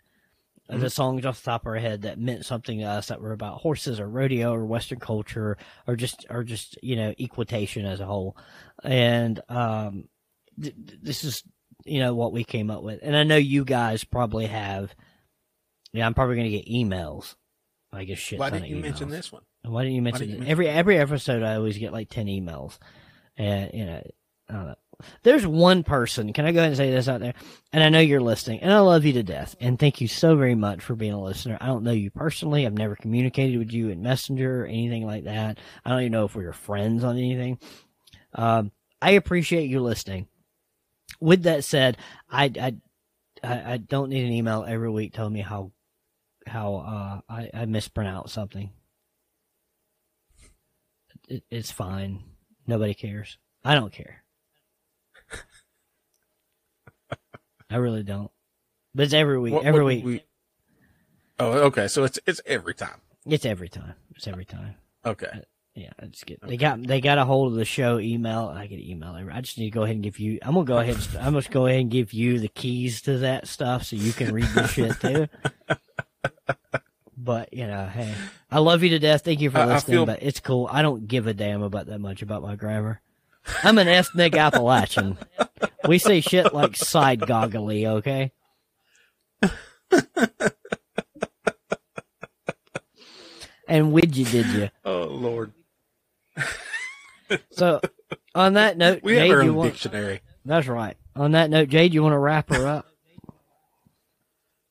Uh, The songs off the top of our head that meant something to us that were about horses or rodeo or Western culture or just or just you know equitation as a whole, and um, th- th- this is you know what we came up with, and I know you guys probably have. Yeah, I'm probably gonna get emails. I guess shit. Why didn't you mention emails. this one? Why didn't you mention didn't you every every episode? I always get like ten emails, and you know, I don't know. There's one person. Can I go ahead and say this out there? And I know you're listening, and I love you to death, and thank you so very much for being a listener. I don't know you personally. I've never communicated with you in Messenger or anything like that. I don't even know if we're friends on anything. Um, I appreciate you listening. With that said, I I I, I don't need an email every week telling me how how uh, I, I mispronounce something. It, it's fine. Nobody cares. I don't care. I really don't. But it's every week. What- every what week. Oh, okay. So it's it's every time. It's every time. It's every time. Okay. Uh, yeah, I just get they got they got a hold of the show email. I get an email. every- I just need to go ahead and give you. I'm gonna go ahead. And, I'm gonna go ahead and give you the keys to that stuff so you can read the shit too. <laughs> But you know, hey, I love you to death. Thank you for listening. feel- but it's cool. I don't give a damn about that much about my grammar. I'm an ethnic Appalachian. We say shit like side goggly. Okay. and would you did you? Oh Lord. So, on that note, We have Jayd, our you own want, dictionary. that's right. On that note, Jayd, you want to wrap her up?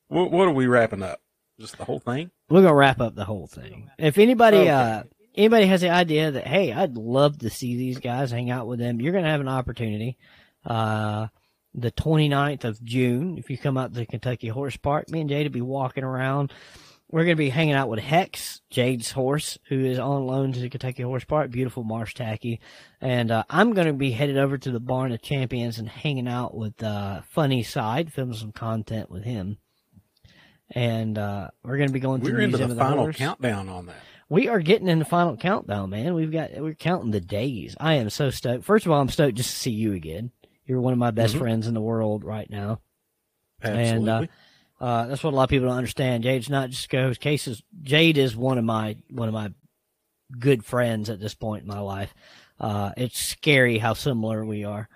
What, what are we wrapping up? Just the whole thing? We're gonna wrap up the whole thing. If anybody, Okay. uh, anybody has the idea that hey, I'd love to see these guys, hang out with them, you're gonna have an opportunity. Uh, the 29th of June, if you come out to the Kentucky Horse Park, me and Jayd will be walking around. We're going to be hanging out with Hex, Jayd's horse, who is on loan to the Kentucky Horse Park, beautiful marsh tacky. And uh, I'm going to be headed over to the Barn of Champions and hanging out with uh, Funny Cide, filming some content with him. And uh, we're going to be going to We're the into the the final Horse. countdown on that. We are getting in the final countdown, man. We've got we're counting the days. I am so stoked. First of all, I'm stoked just to see you again. You're one of my best Mhm. friends in the world right now. Absolutely. And uh, uh, that's what a lot of people don't understand. Jayd's not just goes cases. Jayd is one of my one of my good friends at this point in my life. Uh, it's scary how similar we are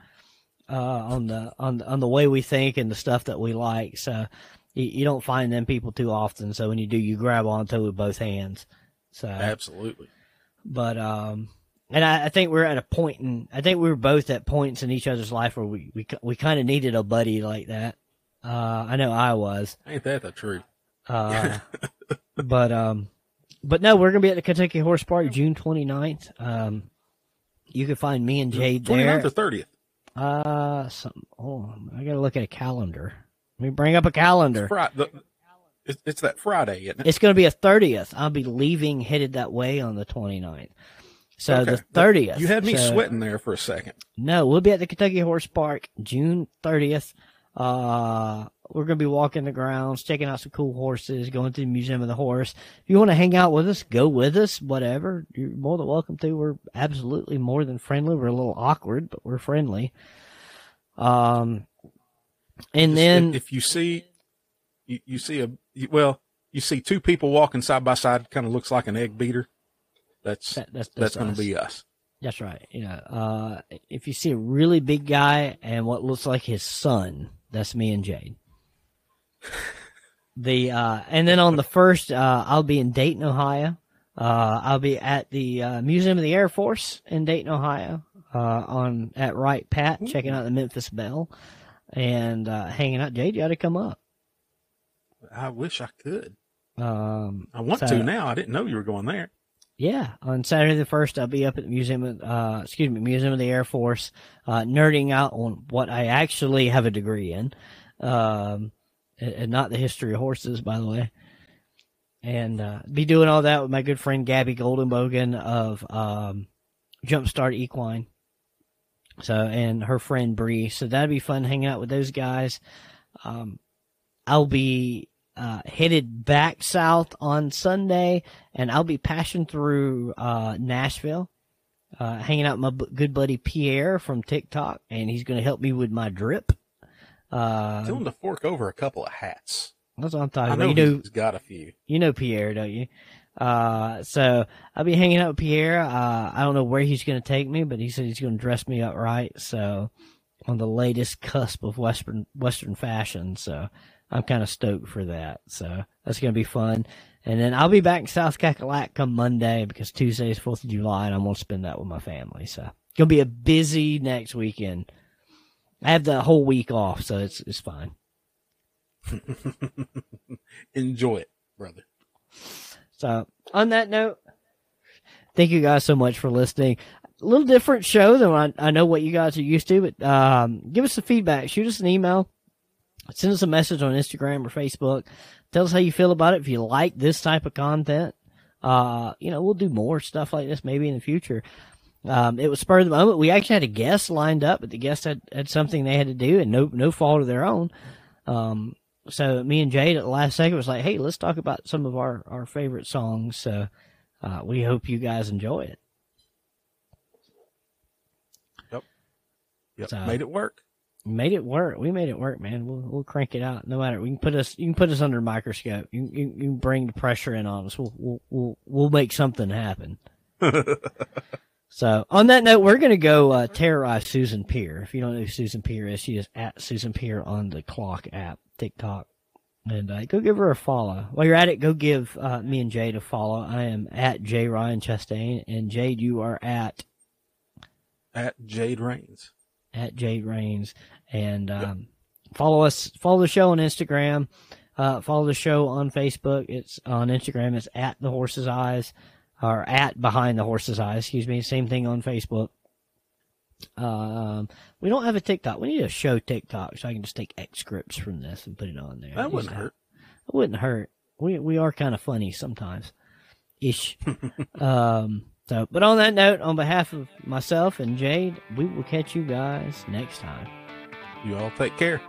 uh, on the on on the way we think and the stuff that we like. So you, you don't find them people too often. So when you do, you grab onto it with both hands. So Absolutely. but um and I, I think we're at a point in I think we were both at points in each other's life where we we, we kind of needed a buddy like that. Uh, I know I was. Ain't that the truth? Uh, <laughs> but um, but no, we're gonna be at the Kentucky Horse Park June 29th. Um, you can find me and Jayd 29th there. or 30th? Uh, some. Oh, I gotta look at a calendar. Let me bring up a calendar. The, it's, it's that Friday, isn't it? It's gonna be a 30th. I'll be leaving headed that way on the 29th. So Okay. the 30th. You had me So- sweating there for a second. No, we'll be at the Kentucky Horse Park June 30th. Uh, we're going to be walking the grounds, checking out some cool horses, going to the Museum of the Horse. If you want to hang out with us, go with us, whatever. You're more than welcome to. We're absolutely more than friendly. We're a little awkward, but we're friendly. Um, and Just then, if, if you see, you, you see a well, you see two people walking side by side, kind of looks like an egg beater. That's that, that's, that's, that's, going to be us. That's right. You know, uh, if you see a really big guy and what looks like his son, that's me and Jayd. <laughs> The uh, and then on the first, uh, I'll be in Dayton, Ohio. Uh, I'll be at the uh, Museum of the Air Force in Dayton, Ohio. Uh, on at Wright Pat, checking out the Memphis Belle, and uh, hanging out. Jayd, you got to come up. I wish I could. Um, I want so- to now. I didn't know you were going there. Yeah, on Saturday the first, I'll be up at the museum. Of, uh, excuse me, Museum of the Air Force, uh, nerding out on what I actually have a degree in, um, and, and not the history of horses, by the way. And uh, be doing all that with my good friend Gabby Goldenbogen of um, Jumpstart Equine. So and her friend Bree. So that'd be fun hanging out with those guys. Um, I'll be uh, headed back south on Sunday, and I'll be passing through uh, Nashville, uh, hanging out with my bu- good buddy Pierre from TikTok, and he's going to help me with my drip. Uh, Tell him to fork over a couple of hats. that's what I'm talking I about. know You know, he's got a few. you know Pierre, don't you? Uh, so I'll be hanging out with Pierre. Uh, I don't know where he's going to take me, but he said he's going to dress me up right. So on the latest cusp of Western, Western fashion. So I'm kind of stoked for that. So that's going to be fun. And then I'll be back in South Cackalack come Monday because Tuesday is 4th of July and I'm going to spend that with my family. So it's going to be a busy next weekend. I have the whole week off, so it's, it's fine. <laughs> Enjoy it, brother. So, on that note, thank you guys so much for listening. A little different show than I, I know what you guys are used to, but um, give us some feedback. Shoot us an email. Send us a message on Instagram or Facebook. Tell us how you feel about it. If you like this type of content, uh, you know, we'll do more stuff like this maybe in the future. Um, it was spur of the moment. We actually had a guest lined up, but the guest had, had something they had to do and no, no fault of their own. Um, so me and Jayd at the last second was like, Hey, let's talk about some of our, our favorite songs. So, uh, we hope you guys enjoy it. Yep, So- made it work. Made it work. We made it work, man. We'll, we'll crank it out. No matter. We can put us, you can put us under a microscope. You, you, you can bring the pressure in on us. We'll, we'll, we'll, we'll make something happen. <laughs> So on that note, we're gonna go uh, terrorize Susan Peer. If you don't know who Susan Peer is, she is at Susan Peer on the Clock app, TikTok, and uh, go give her a follow. While you're at it, go give uh, me and Jayd a follow. I am at J Ryan Chastain, and Jayd, you are at At Jayd Rains. at Jayd Rains, and um, follow us. Follow the show on Instagram. Uh, follow the show on Facebook. It's on Instagram. It's at the Horse's Eyes, or at Behind the Horse's Eyes. Excuse me. Same thing on Facebook. Um, we don't have a TikTok. We need a show TikTok so I can just take X scripts from this and put it on there. That wouldn't hurt. It wouldn't hurt. We we are kind of funny sometimes, ish. <laughs> um. So, but on that note, on behalf of myself and Jayd, we will catch you guys next time. You all take care.